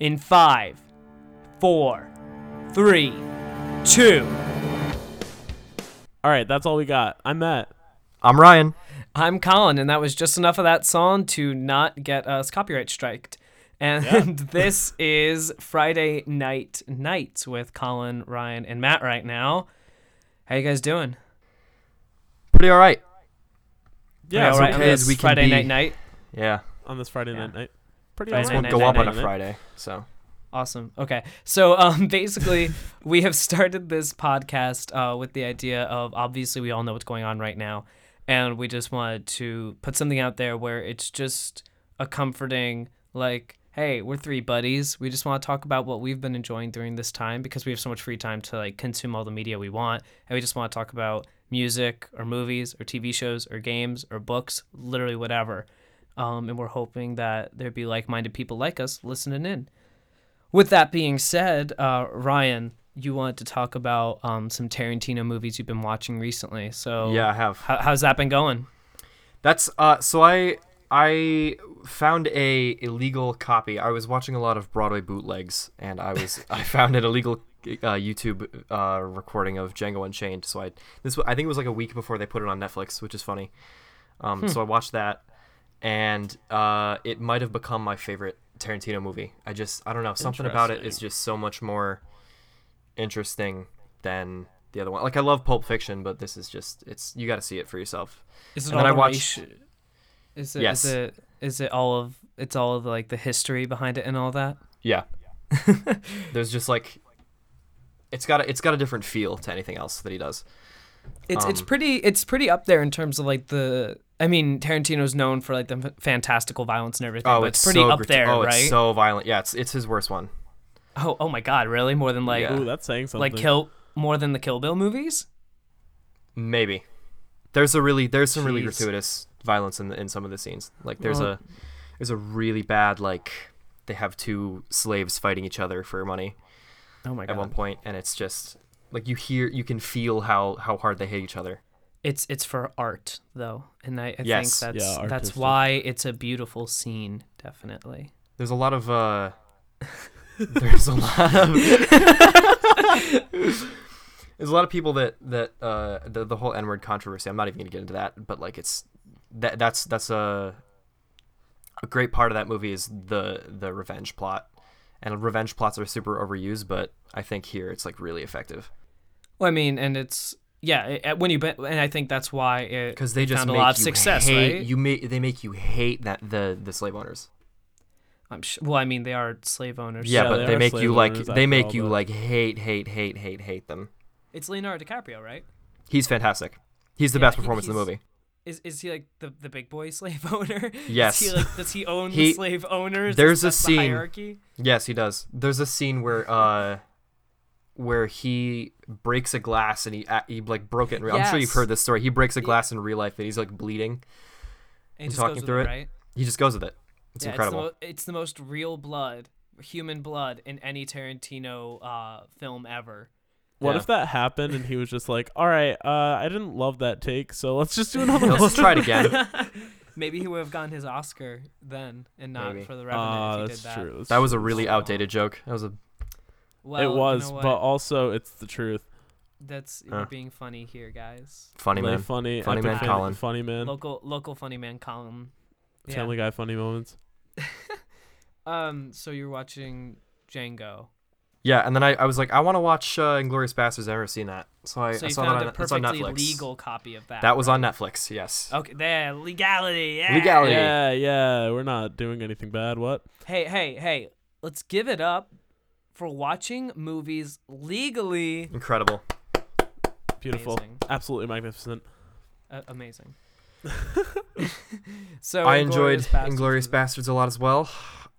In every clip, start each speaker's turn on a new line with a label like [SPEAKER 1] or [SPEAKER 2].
[SPEAKER 1] in five, four, three, two.
[SPEAKER 2] All right, that's all we got. I'm Matt.
[SPEAKER 3] I'm Ryan.
[SPEAKER 1] I'm Colin, and that was just enough of that song to not get us copyright striked. And this is Friday Night Nights with Colin, Ryan, and Matt right now. How you guys doing?
[SPEAKER 3] Pretty all right.
[SPEAKER 2] Yeah,
[SPEAKER 1] all
[SPEAKER 3] as
[SPEAKER 1] right on this
[SPEAKER 3] we can
[SPEAKER 1] Friday
[SPEAKER 3] be.
[SPEAKER 1] Night Night.
[SPEAKER 3] Yeah.
[SPEAKER 2] on this Friday
[SPEAKER 1] Yeah.
[SPEAKER 2] night night. Pretty
[SPEAKER 1] Friday
[SPEAKER 3] This
[SPEAKER 2] all
[SPEAKER 3] won't go up on a. Friday, so
[SPEAKER 1] Awesome. Okay. So um, basically, we have started this podcast uh, with the idea of obviously we all know what's going on right now, and we just wanted to put something out there where it's just a comforting, like, hey, we're three buddies. We just want to talk about what we've been enjoying during this time because we have so much free time to like consume all the media we want, and we just want to talk about music or movies or TV shows or games or books, literally whatever. Um, and we're hoping that there'd be like-minded people like us listening in. With that being said, uh, Ryan, you wanted to talk about um, some Tarantino movies you've been watching recently. So
[SPEAKER 3] yeah, I have.
[SPEAKER 1] how, how's that been going?
[SPEAKER 3] That's uh so I I found a illegal copy. I was watching a lot of Broadway bootlegs and I was I found an illegal uh, YouTube uh, recording of Django Unchained. So I this I think it was like a week before they put it on Netflix, which is funny. Um so I watched that and uh it might have become my favorite Tarantino movie. I just I don't know, something about it is just so much more interesting than the other one. Like I love Pulp Fiction, but this is just it's you got to see it for yourself.
[SPEAKER 1] Is it
[SPEAKER 3] And then I
[SPEAKER 1] all
[SPEAKER 3] watched-
[SPEAKER 1] Is it?
[SPEAKER 3] Yes.
[SPEAKER 1] Is it? Is it all of? It's all of like the history behind it and all that.
[SPEAKER 3] Yeah. There's just like it's got a, it's got a different feel to anything else that he does.
[SPEAKER 1] It's it's
[SPEAKER 3] Um,
[SPEAKER 1] pretty it's pretty up there in terms of like the. I mean, Tarantino's known for like the fantastical violence and everything,
[SPEAKER 3] Oh,
[SPEAKER 1] but
[SPEAKER 3] it's,
[SPEAKER 1] it's pretty
[SPEAKER 3] so
[SPEAKER 1] up
[SPEAKER 3] gratu-
[SPEAKER 1] there,
[SPEAKER 3] oh,
[SPEAKER 1] right?
[SPEAKER 3] it's so violent. Yeah, it's it's his worst one.
[SPEAKER 1] oh, oh my God, really? More than like
[SPEAKER 3] Yeah.
[SPEAKER 2] Ooh, that's saying something.
[SPEAKER 1] like kill more than the Kill Bill movies?
[SPEAKER 3] Maybe. There's a really there's some really gratuitous violence in the, in some of the scenes. Like there's
[SPEAKER 1] Well-
[SPEAKER 3] a there's a really bad like they have two slaves fighting each other for money
[SPEAKER 1] Oh my god.
[SPEAKER 3] at one point and it's just like you hear you can feel how how hard they hate each other.
[SPEAKER 1] It's it's for art though, and I, I
[SPEAKER 3] Yes.
[SPEAKER 1] think that's
[SPEAKER 2] Yeah,
[SPEAKER 1] that's why it's a beautiful scene. Definitely.
[SPEAKER 3] There's a lot of uh there's a lot of there's a lot of people that that uh the, the whole n-word controversy i'm not even gonna get into that but like it's that that's that's a a great part of that movie is the the revenge plot and revenge plots are super overused but i think here it's like really effective
[SPEAKER 1] Well, I mean, and it's yeah. It, when you and I think that's why it
[SPEAKER 3] because they just
[SPEAKER 1] found a lot of success,
[SPEAKER 3] hate
[SPEAKER 1] right?
[SPEAKER 3] you make they make you hate that the the slave owners
[SPEAKER 1] I'm sh- well, I mean, they are slave owners.
[SPEAKER 3] yeah,
[SPEAKER 2] Yeah,
[SPEAKER 3] but
[SPEAKER 2] they
[SPEAKER 3] they make you like they make
[SPEAKER 2] all,
[SPEAKER 3] you
[SPEAKER 2] but-
[SPEAKER 3] like hate hate hate hate hate them
[SPEAKER 1] it's Leonardo DiCaprio, right?
[SPEAKER 3] he's fantastic he's the
[SPEAKER 1] Yeah,
[SPEAKER 3] best
[SPEAKER 1] he-
[SPEAKER 3] performance in the movie
[SPEAKER 1] Is is he like the the big boy slave owner?
[SPEAKER 3] Yes.
[SPEAKER 1] Is he like does he own
[SPEAKER 3] He-
[SPEAKER 1] the slave owners?
[SPEAKER 3] there's a
[SPEAKER 1] that the
[SPEAKER 3] scene-
[SPEAKER 1] hierarchy.
[SPEAKER 3] Yes, he does. There's a scene where uh where he breaks a glass and he he like broke it. In real- I'm sure you've heard this story. He breaks a glass in real life and he's like bleeding.
[SPEAKER 1] And he
[SPEAKER 3] I'm
[SPEAKER 1] just
[SPEAKER 3] talking through
[SPEAKER 1] it,
[SPEAKER 3] it.
[SPEAKER 1] right?
[SPEAKER 3] He just goes with it. It's
[SPEAKER 1] yeah,
[SPEAKER 3] incredible.
[SPEAKER 1] It's the, mo- it's the most real blood, human blood in any Tarantino uh, film ever.
[SPEAKER 2] What
[SPEAKER 3] Yeah.
[SPEAKER 2] if that happened and he was just like, "All right, uh, I didn't love that take, so let's just do another one.
[SPEAKER 3] Let's try it again.
[SPEAKER 1] Maybe he would have gotten his Oscar then, and not
[SPEAKER 3] Maybe.
[SPEAKER 1] for the Revenant
[SPEAKER 2] Ah,
[SPEAKER 1] if he
[SPEAKER 2] that's
[SPEAKER 1] did that.
[SPEAKER 2] true. that's
[SPEAKER 3] That was a really outdated joke. That was a
[SPEAKER 1] Well,
[SPEAKER 2] it
[SPEAKER 1] you
[SPEAKER 2] was,
[SPEAKER 1] know
[SPEAKER 2] but also it's the truth.
[SPEAKER 1] that's
[SPEAKER 3] Huh.
[SPEAKER 1] you're being funny here, guys.
[SPEAKER 3] funny
[SPEAKER 2] Play
[SPEAKER 3] man.
[SPEAKER 2] funny,
[SPEAKER 3] Funny
[SPEAKER 1] man
[SPEAKER 2] fan-
[SPEAKER 3] Colin.
[SPEAKER 2] funny man,
[SPEAKER 1] Local local funny man Colin. Yeah.
[SPEAKER 2] Family Guy funny moments.
[SPEAKER 1] Um. So you're watching Django.
[SPEAKER 3] Yeah, and then I, I was like, I want to watch uh, Inglourious Basterds. I've never seen that, so I,
[SPEAKER 1] so
[SPEAKER 3] I saw
[SPEAKER 1] found
[SPEAKER 3] that
[SPEAKER 1] a
[SPEAKER 3] on, it's on
[SPEAKER 1] perfectly
[SPEAKER 3] Netflix.
[SPEAKER 1] legal copy of that.
[SPEAKER 3] That was
[SPEAKER 1] right?
[SPEAKER 3] on Netflix. Yes.
[SPEAKER 1] Okay, there, legality. Yeah.
[SPEAKER 3] Legality.
[SPEAKER 2] Yeah, yeah, we're not doing anything bad. What?
[SPEAKER 1] Hey, hey, hey! Let's give it up for watching movies legally.
[SPEAKER 3] Incredible.
[SPEAKER 2] Beautiful,
[SPEAKER 1] Amazing.
[SPEAKER 2] absolutely magnificent.
[SPEAKER 1] Uh, amazing. so
[SPEAKER 3] I enjoyed
[SPEAKER 1] Inglourious Basterds
[SPEAKER 3] Inglorious
[SPEAKER 1] was-
[SPEAKER 3] Bastards a lot as well.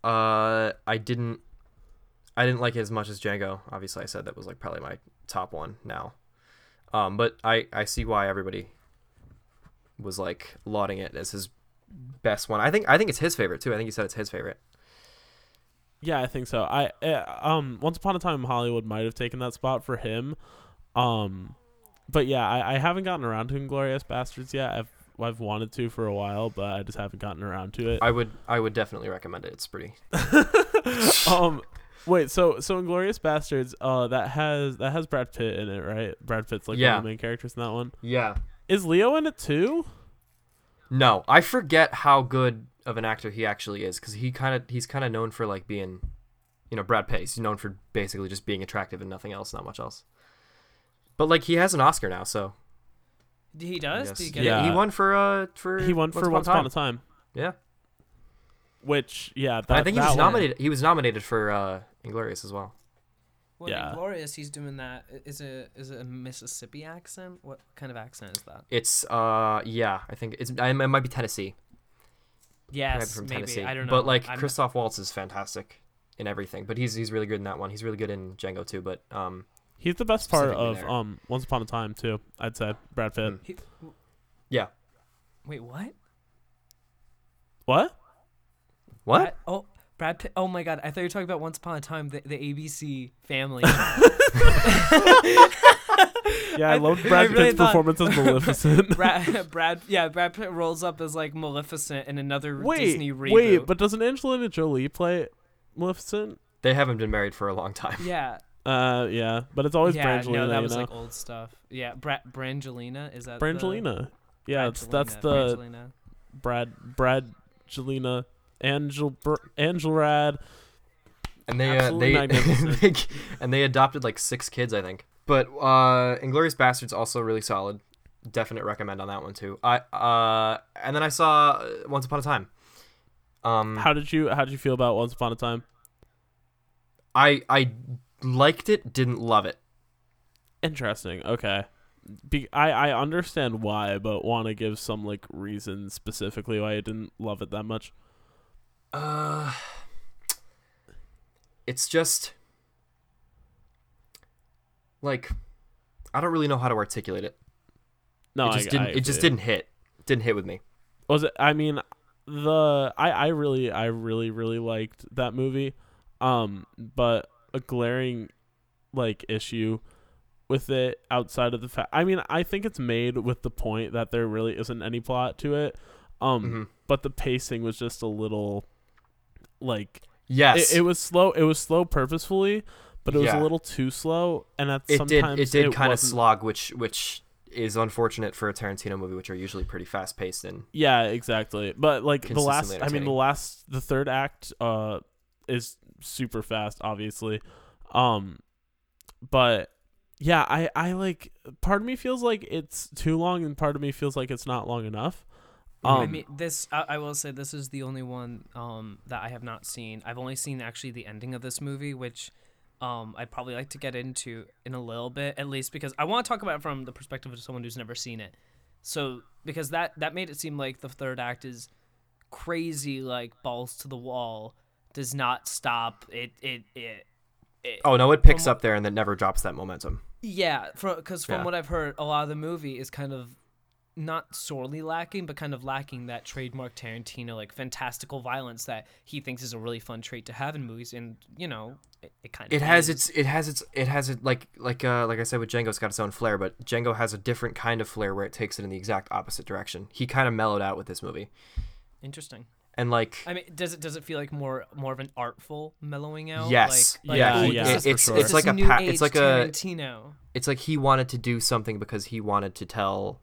[SPEAKER 3] Uh, I didn't, I didn't like it as much as Django. Obviously, I said that was like probably my top one now. Um, but I I see why everybody was like lauding it as his best one. I think I think it's his favorite too. I think he said it's his favorite.
[SPEAKER 2] Yeah, I think so. I uh, um Once Upon a Time in Hollywood might have taken that spot for him. Um but yeah, I, I haven't gotten around to Inglourious Basterds yet. I've I've wanted to for a while, but I just haven't gotten around to it.
[SPEAKER 3] I would I would definitely recommend it. It's pretty.
[SPEAKER 2] um, wait. So so Inglourious Basterds. Uh, that has that has Brad Pitt in it, right? Brad Pitt's like
[SPEAKER 3] Yeah.
[SPEAKER 2] one of the main characters in that one.
[SPEAKER 3] Yeah.
[SPEAKER 2] Is Leo in it too?
[SPEAKER 3] No, I forget how good of an actor he actually is because he kind of he's kind of known for like being, you know, Brad Pitt. He's known for basically just being attractive and nothing else, not much else. But like he has an Oscar now, so
[SPEAKER 1] He does.
[SPEAKER 3] guess-
[SPEAKER 1] Did he get
[SPEAKER 2] Yeah.
[SPEAKER 1] it?
[SPEAKER 3] he won for uh for
[SPEAKER 2] He won for Once Upon a Time.
[SPEAKER 3] Yeah,
[SPEAKER 2] Which yeah, that,
[SPEAKER 3] I think he was
[SPEAKER 2] one-
[SPEAKER 3] nominated. He was nominated for uh Inglorious as well.
[SPEAKER 1] Well,
[SPEAKER 2] Yeah.
[SPEAKER 1] Glorious. He's doing that. Is it is it a Mississippi accent? What kind of accent is that?
[SPEAKER 3] It's uh yeah, I think it's I, it might be Tennessee. It might be
[SPEAKER 1] Yes,
[SPEAKER 3] from
[SPEAKER 1] maybe.
[SPEAKER 3] Tennessee.
[SPEAKER 1] I don't know.
[SPEAKER 3] But like
[SPEAKER 1] I'm-
[SPEAKER 3] Christoph Waltz is fantastic in everything. But he's he's really good in that one. He's really good in Django too. But um
[SPEAKER 2] He's the best part of
[SPEAKER 3] there.
[SPEAKER 2] um Once Upon a Time too. I'd say Brad Pitt.
[SPEAKER 3] Mm.
[SPEAKER 1] He-
[SPEAKER 3] yeah.
[SPEAKER 1] Wait, what?
[SPEAKER 2] What?
[SPEAKER 3] What?
[SPEAKER 1] Brad, oh, Brad Pitt. Oh my God! I thought you were talking about Once Upon a Time, the, the ABC Family.
[SPEAKER 2] Yeah, I,
[SPEAKER 1] I-
[SPEAKER 2] loved
[SPEAKER 1] I
[SPEAKER 2] Brad
[SPEAKER 1] really
[SPEAKER 2] Pitt's
[SPEAKER 1] thought-
[SPEAKER 2] performance as Maleficent.
[SPEAKER 1] Brad, Brad, yeah, Brad Pitt rolls up as like Maleficent in another
[SPEAKER 2] wait,
[SPEAKER 1] Disney reboot.
[SPEAKER 2] wait, but doesn't Angelina Jolie play Maleficent?
[SPEAKER 3] They haven't been married for a long time.
[SPEAKER 1] yeah,
[SPEAKER 2] Uh, yeah, but it's always
[SPEAKER 1] yeah,
[SPEAKER 2] Brangelina.
[SPEAKER 1] no, that
[SPEAKER 2] you
[SPEAKER 1] was
[SPEAKER 2] know?
[SPEAKER 1] like old stuff. Yeah, Bra- Brangelina is that the-
[SPEAKER 2] Brangelina. Yeah, it's, that's
[SPEAKER 1] Brangelina,
[SPEAKER 2] the
[SPEAKER 1] Brangelina.
[SPEAKER 2] Brad Bradgelina Angel Br- Angelrad.
[SPEAKER 3] and they uh,
[SPEAKER 2] Absolutely
[SPEAKER 3] they,
[SPEAKER 2] magnificent.
[SPEAKER 3] they and they adopted like six kids, I think. But uh, Inglourious Basterds also really solid. Definite recommend on that one too. I uh, and then I saw uh, Once Upon a Time. Um,
[SPEAKER 2] How did you how did you feel about Once Upon a Time?
[SPEAKER 3] I I liked it, didn't love it.
[SPEAKER 2] Interesting. Okay. Be- I I understand why, but want to give some like reason specifically why I didn't love it that much.
[SPEAKER 3] Uh, it's just like I don't really know how to articulate it.
[SPEAKER 2] No,
[SPEAKER 3] it just
[SPEAKER 2] I,
[SPEAKER 3] didn't.
[SPEAKER 2] I
[SPEAKER 3] it just didn't hit. Didn't hit with me.
[SPEAKER 2] Was it? I mean, the I I really I really really liked that movie, um, but a glaring like issue with it outside of the fact. I mean, I think it's made with the point that there really isn't any plot to it, um,
[SPEAKER 3] Mhm.
[SPEAKER 2] but the pacing was just a little like
[SPEAKER 3] Yes,
[SPEAKER 2] it, it was slow. It was slow purposefully, but it was
[SPEAKER 3] Yeah.
[SPEAKER 2] a little too slow, and at
[SPEAKER 3] it did.
[SPEAKER 2] sometimes
[SPEAKER 3] It did kind of
[SPEAKER 2] wasn't-
[SPEAKER 3] slog, which which is unfortunate for a Tarantino movie, which are usually pretty fast paced and
[SPEAKER 2] Yeah, exactly. But like the last, I mean, the last, the third act, uh, is super fast, obviously. Um, but yeah, I, I like. Part of me feels like it's too long, and part of me feels like it's not long enough. Um,
[SPEAKER 1] I mean, this I, I will say this is the only one um, that I have not seen. I've only seen actually the ending of this movie, which um, I'd probably like to get into in a little bit, at least because I want to talk about it from the perspective of someone who's never seen it. So because that that made it seem like the third act is crazy, like balls to the wall, does not stop. It it it. it
[SPEAKER 3] oh no, it picks
[SPEAKER 1] From
[SPEAKER 3] up there and then never drops that momentum.
[SPEAKER 1] yeah, because from
[SPEAKER 3] Yeah.
[SPEAKER 1] what I've heard, a lot of the movie is kind of not sorely lacking, but kind of lacking that trademark Tarantino like fantastical violence that he thinks is a really fun trait to have in movies, and you know, it, it kind of
[SPEAKER 3] It has
[SPEAKER 1] is.
[SPEAKER 3] its. It has its. It has it like like uh like I said with Django, it's got its own flair, but Django has a different kind of flair where it takes it in the exact opposite direction. He kind of mellowed out with this movie,
[SPEAKER 1] interesting.
[SPEAKER 3] and like
[SPEAKER 1] I mean, does it does it feel like more more of an artful mellowing out?
[SPEAKER 3] yes,
[SPEAKER 1] like,
[SPEAKER 2] Yeah,
[SPEAKER 1] like, ooh,
[SPEAKER 2] yeah,
[SPEAKER 1] this
[SPEAKER 3] it-
[SPEAKER 1] is-
[SPEAKER 3] it's
[SPEAKER 2] for
[SPEAKER 3] it's like a
[SPEAKER 1] new
[SPEAKER 3] pa- it's like a
[SPEAKER 1] Tarantino.
[SPEAKER 3] it's like he wanted to do something because he wanted to tell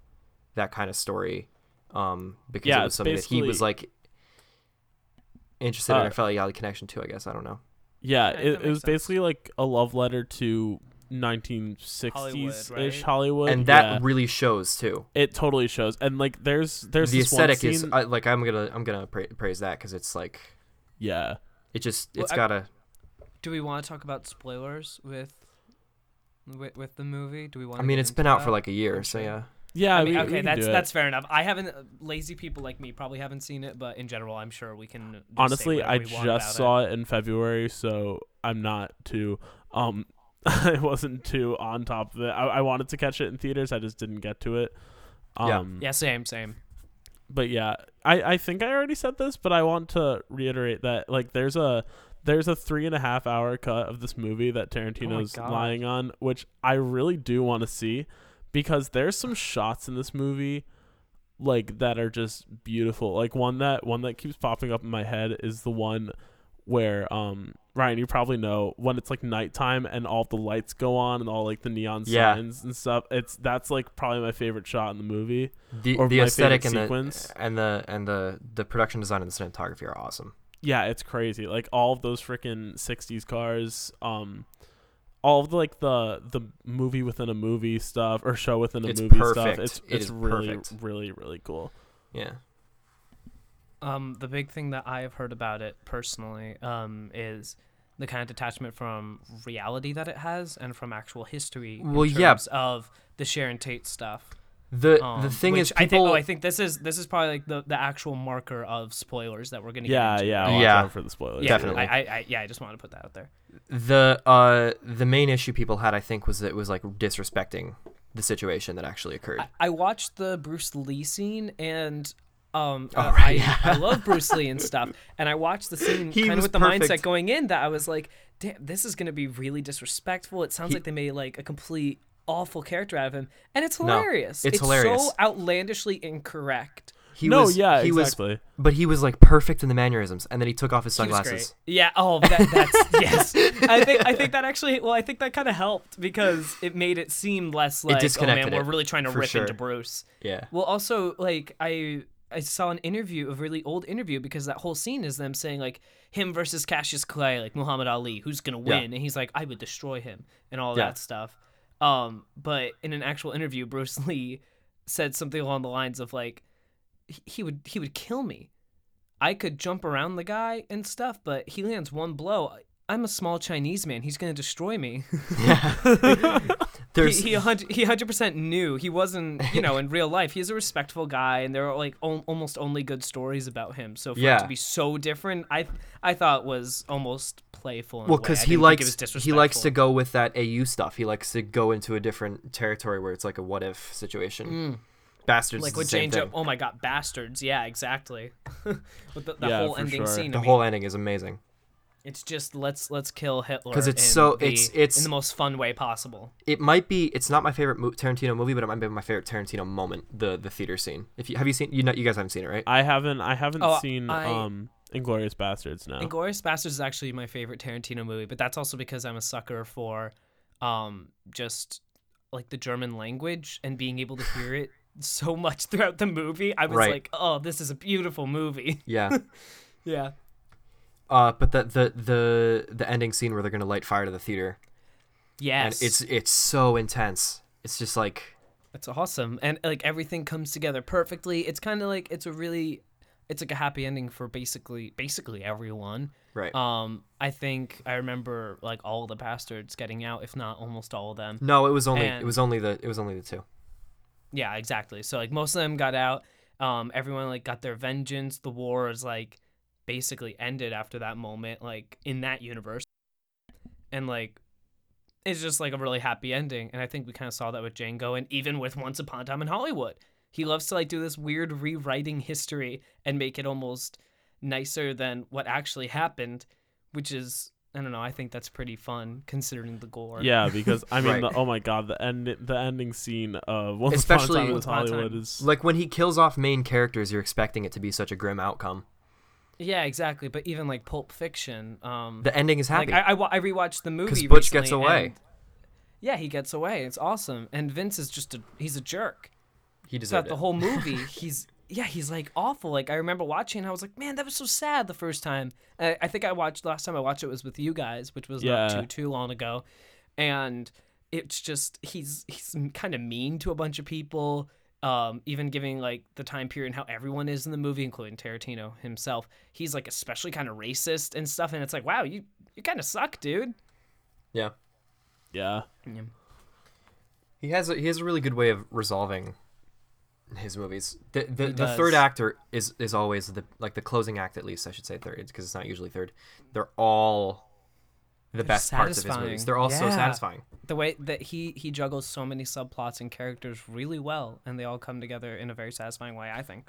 [SPEAKER 3] that kind of story um because
[SPEAKER 2] Yeah,
[SPEAKER 3] it was something that he was like interested in
[SPEAKER 2] Uh,
[SPEAKER 3] or felt he had a connection to i guess i don't know
[SPEAKER 2] yeah,
[SPEAKER 1] Yeah,
[SPEAKER 2] it, it was
[SPEAKER 1] sense.
[SPEAKER 2] basically like a love letter to 1960s
[SPEAKER 1] Hollywood,
[SPEAKER 2] ish
[SPEAKER 1] right?
[SPEAKER 2] Hollywood,
[SPEAKER 3] and that
[SPEAKER 2] yeah.
[SPEAKER 3] really shows too
[SPEAKER 2] it totally shows. And like, there's there's
[SPEAKER 3] the
[SPEAKER 2] this one
[SPEAKER 3] aesthetic is I, like i'm gonna i'm gonna pra- praise that because it's like
[SPEAKER 2] yeah.
[SPEAKER 3] it just
[SPEAKER 1] Well,
[SPEAKER 3] it's
[SPEAKER 1] I-
[SPEAKER 3] gotta
[SPEAKER 1] Do we want to talk about spoilers with with, with the movie? Do we want?
[SPEAKER 3] i mean it's been out for like a year so yeah
[SPEAKER 2] Yeah,
[SPEAKER 1] I mean,
[SPEAKER 2] we- we
[SPEAKER 1] okay,
[SPEAKER 2] can
[SPEAKER 1] that's
[SPEAKER 2] do it.
[SPEAKER 1] that's fair enough. I haven't. Lazy people like me probably haven't seen it, but in general, I'm sure we can. just
[SPEAKER 2] honestly
[SPEAKER 1] whatever
[SPEAKER 2] i
[SPEAKER 1] we
[SPEAKER 2] just
[SPEAKER 1] want about
[SPEAKER 2] saw it. in february so i'm not too um i wasn't too on top of it I, I wanted to catch it in theaters i just didn't get to it
[SPEAKER 3] Yeah.
[SPEAKER 2] um
[SPEAKER 1] It. Yeah, same, same.
[SPEAKER 2] but yeah i i think i already said this but i want to reiterate that like there's a there's a three and a half hour cut of this movie that tarantino's
[SPEAKER 1] God.
[SPEAKER 2] lying on which i really do want to see because there's some shots in this movie like that are just beautiful like one that one that keeps popping up in my head is the one where um Ryan, you probably know when it's like nighttime and all the lights go on and all like the neon
[SPEAKER 3] Yeah.
[SPEAKER 2] signs and stuff. It's that's like probably my favorite shot in the movie.
[SPEAKER 3] The
[SPEAKER 2] Or
[SPEAKER 3] the
[SPEAKER 2] my
[SPEAKER 3] aesthetic and
[SPEAKER 2] favorite
[SPEAKER 3] the
[SPEAKER 2] sequence.
[SPEAKER 3] and the and the the production design and the cinematography are awesome.
[SPEAKER 2] Yeah, it's crazy. Like all of those freaking '60s cars, um, all of the, like the the movie within a movie stuff or show within a
[SPEAKER 3] It's
[SPEAKER 2] movie
[SPEAKER 3] perfect.
[SPEAKER 2] stuff. It's
[SPEAKER 3] It
[SPEAKER 2] it's really
[SPEAKER 3] perfect.
[SPEAKER 2] really really cool.
[SPEAKER 3] Yeah.
[SPEAKER 1] Um, the big thing that I have heard about it personally um, is the kind of detachment from reality that it has and from actual history. in
[SPEAKER 3] Well, yeah.
[SPEAKER 1] of the Sharon Tate stuff.
[SPEAKER 3] The
[SPEAKER 1] Um,
[SPEAKER 3] the thing
[SPEAKER 1] which
[SPEAKER 3] is
[SPEAKER 1] I think. Oh, I think this is this is probably like the, the actual marker of spoilers that we're gonna
[SPEAKER 2] Yeah,
[SPEAKER 1] get into.
[SPEAKER 2] yeah,
[SPEAKER 1] right?
[SPEAKER 2] watch
[SPEAKER 3] Yeah.
[SPEAKER 2] for the spoilers.
[SPEAKER 1] yeah.
[SPEAKER 3] Definitely.
[SPEAKER 1] I, I, I, yeah, I just wanted to put that out there.
[SPEAKER 3] the uh the main issue people had I think was that it was like disrespecting the situation that actually occurred.
[SPEAKER 1] I, I watched the Bruce Lee scene and um
[SPEAKER 3] Oh,
[SPEAKER 1] uh,
[SPEAKER 3] right,
[SPEAKER 1] I,
[SPEAKER 3] yeah.
[SPEAKER 1] I love Bruce Lee and stuff and I watched the scene
[SPEAKER 3] He
[SPEAKER 1] kind of
[SPEAKER 3] was
[SPEAKER 1] with the
[SPEAKER 3] perfect.
[SPEAKER 1] mindset going in that I was like damn this is going to be really disrespectful it sounds
[SPEAKER 3] He-
[SPEAKER 1] like they made like a complete awful character out of him and it's
[SPEAKER 3] No,
[SPEAKER 1] hilarious
[SPEAKER 3] it's hilarious.
[SPEAKER 1] so outlandishly incorrect
[SPEAKER 3] he
[SPEAKER 2] no,
[SPEAKER 3] was
[SPEAKER 2] yeah,
[SPEAKER 3] he
[SPEAKER 2] exactly.
[SPEAKER 3] was but he was like perfect in the mannerisms and then he took off his sunglasses.
[SPEAKER 1] Yeah. Oh, that, that's yes. I think I think that actually. Well, I think that kind of helped because it made it seem less like, oh man,
[SPEAKER 3] disconnected
[SPEAKER 1] we're really trying to rip
[SPEAKER 3] sure.
[SPEAKER 1] into Bruce.
[SPEAKER 3] Yeah.
[SPEAKER 1] Well, also like I I saw an interview, a really old interview, because that whole scene is them saying like him versus Cassius Clay, like Muhammad Ali, who's gonna
[SPEAKER 3] Yeah.
[SPEAKER 1] win, and he's like, I would destroy him, and all
[SPEAKER 3] Yeah.
[SPEAKER 1] that stuff. Um, but in an actual interview, Bruce Lee said something along the lines of like, he- he would he would kill me. I could jump around the guy and stuff, but he lands one blow. I'm a small Chinese man. He's gonna destroy me.
[SPEAKER 3] Yeah. There's
[SPEAKER 1] he he 100% knew he wasn't you know in real life he's a respectful guy and there are like al- almost only good stories about him so for it to be so different I I thought was almost playful in
[SPEAKER 3] well
[SPEAKER 1] a way. I
[SPEAKER 3] because he
[SPEAKER 1] didn't think it
[SPEAKER 3] likes he likes to go with that AU stuff. He likes to go into a different territory where it's like a what if situation.
[SPEAKER 1] Mm.
[SPEAKER 3] Bastards
[SPEAKER 1] like
[SPEAKER 3] is the
[SPEAKER 1] with
[SPEAKER 3] same
[SPEAKER 1] Jane
[SPEAKER 3] thing.
[SPEAKER 1] Joe oh my god bastards yeah exactly with the, the
[SPEAKER 2] Yeah,
[SPEAKER 1] whole
[SPEAKER 2] for
[SPEAKER 1] ending
[SPEAKER 2] sure.
[SPEAKER 1] scene
[SPEAKER 3] The
[SPEAKER 1] I mean,
[SPEAKER 3] whole ending is amazing.
[SPEAKER 1] It's just let's let's kill Hitler
[SPEAKER 3] because it's
[SPEAKER 1] in
[SPEAKER 3] so-
[SPEAKER 1] the-
[SPEAKER 3] it's- it's-
[SPEAKER 1] in the most fun way possible
[SPEAKER 3] It might be. It's not my favorite mo- Tarantino movie, but it might be my favorite Tarantino moment. The the theater scene. If you have you seen you know you guys haven't seen it right?
[SPEAKER 2] I haven't I haven't
[SPEAKER 1] Oh,
[SPEAKER 2] seen
[SPEAKER 1] I-
[SPEAKER 2] um Inglourious Basterds now.
[SPEAKER 1] Inglourious Basterds is actually my favorite Tarantino movie, but that's also because I'm a sucker for um just like the German language and being able to hear it so much throughout the movie. I was
[SPEAKER 3] Right.
[SPEAKER 1] like, "Oh, this is a beautiful movie."
[SPEAKER 3] Yeah.
[SPEAKER 1] Yeah.
[SPEAKER 3] Uh, but the the the the ending scene where they're gonna light fire to the theater,
[SPEAKER 1] Yes.
[SPEAKER 3] and it's it's so intense. It's just like
[SPEAKER 1] It's awesome. And like everything comes together perfectly. It's kind of like it's a really it's like a happy ending for basically basically everyone.
[SPEAKER 3] right.
[SPEAKER 1] Um I think I remember like all the bastards getting out if not almost all of them.
[SPEAKER 3] no, it was only it was only the it was only the two.
[SPEAKER 1] Yeah, exactly. So like most of them got out. Um, everyone like got their vengeance. The war is like basically ended after that moment, like in that universe. And like it's just like a really happy ending. And I think we kind of saw that with Django and even with Once Upon a Time in Hollywood. He loves to like do this weird rewriting history and make it almost nicer than what actually happened, which is I don't know, I think that's pretty fun considering the gore.
[SPEAKER 2] Yeah, because I mean,
[SPEAKER 3] Right.
[SPEAKER 2] the, oh my god, the end, the ending scene of Once
[SPEAKER 3] Especially-
[SPEAKER 2] Upon a Time in
[SPEAKER 1] Once Upon a
[SPEAKER 2] Hollywood
[SPEAKER 1] Time.
[SPEAKER 2] is
[SPEAKER 3] Like when he kills off main characters, you're expecting it to be such a grim outcome.
[SPEAKER 1] Yeah, exactly. But even like Pulp Fiction, um,
[SPEAKER 3] The ending is happy.
[SPEAKER 1] Like I, I, I rewatched the movie
[SPEAKER 3] 'Cause Butch gets away.
[SPEAKER 1] and- yeah, he gets away. It's awesome. And Vince is just a he's a jerk.
[SPEAKER 3] he
[SPEAKER 1] Throughout
[SPEAKER 3] deserved
[SPEAKER 1] the whole movie, he's yeah, he's like awful. Like I remember watching, and I was like, man, that was so sad the first time. I, I think I watched last time I watched it was with you guys, which was
[SPEAKER 2] Yeah.
[SPEAKER 1] not too too long ago, and it's just he's he's kind of mean to a bunch of people. Um, even giving like the time period and how everyone is in the movie, including Tarantino himself, he's like especially kind of racist and stuff. And it's like, wow, you you kind of suck, dude.
[SPEAKER 3] yeah.
[SPEAKER 2] yeah.
[SPEAKER 3] He has a, he has a really good way of resolving his movies. The the,
[SPEAKER 1] He
[SPEAKER 3] the third
[SPEAKER 1] does.
[SPEAKER 3] actor is is always the like the closing act at least I should say third because it's not usually third. They're all the best parts of his movies. They're all so satisfying.
[SPEAKER 1] the way that he he juggles so many subplots and characters really well and they all come together in a very satisfying way i think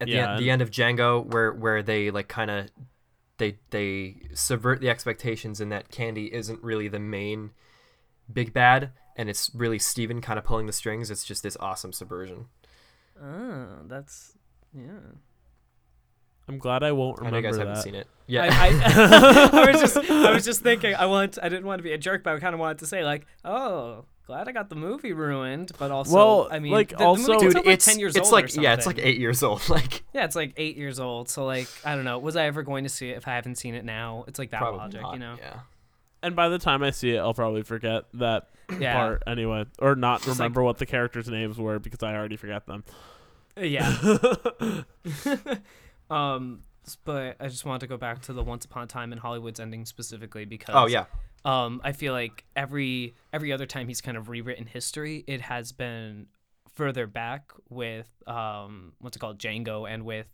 [SPEAKER 3] At the,
[SPEAKER 2] Yeah,
[SPEAKER 3] end, the end of Django where where they like kind of they they subvert the expectations in that Candie isn't really the main big bad and it's really Steven kind of pulling the strings. It's just this awesome subversion.
[SPEAKER 1] oh that's yeah
[SPEAKER 2] I'm glad I won't
[SPEAKER 3] I know
[SPEAKER 2] remember
[SPEAKER 3] you guys haven't seen it.
[SPEAKER 1] I,
[SPEAKER 3] Yeah.
[SPEAKER 1] I, I was just I was just thinking I want I didn't want to be a jerk, but I kind of wanted to say like, oh, glad I got the movie ruined, but also
[SPEAKER 2] Well,
[SPEAKER 1] I mean,
[SPEAKER 2] like,
[SPEAKER 1] the, the
[SPEAKER 2] also-
[SPEAKER 1] movie
[SPEAKER 3] Dude,
[SPEAKER 1] like
[SPEAKER 3] it's
[SPEAKER 1] ten years
[SPEAKER 3] it's
[SPEAKER 1] old.
[SPEAKER 3] like
[SPEAKER 1] or
[SPEAKER 3] yeah, it's like eight years old. Like
[SPEAKER 1] Yeah, it's like eight years old. So like I don't know. Was I ever going to see it if I haven't seen it now? It's like that
[SPEAKER 3] probably
[SPEAKER 1] logic,
[SPEAKER 3] not,
[SPEAKER 1] you know?
[SPEAKER 3] Yeah.
[SPEAKER 2] And by the time I see it, I'll probably forget that
[SPEAKER 1] Yeah.
[SPEAKER 2] part anyway, or not
[SPEAKER 1] It's like-
[SPEAKER 2] remember what the characters' names were because I already forgot them.
[SPEAKER 1] Yeah. Um, but I just wanted to go back to the Once Upon a Time in Hollywood's ending specifically because
[SPEAKER 3] Oh yeah.
[SPEAKER 1] um, I feel like every every other time he's kind of rewritten history, it has been further back with um, what's it called, Django, and with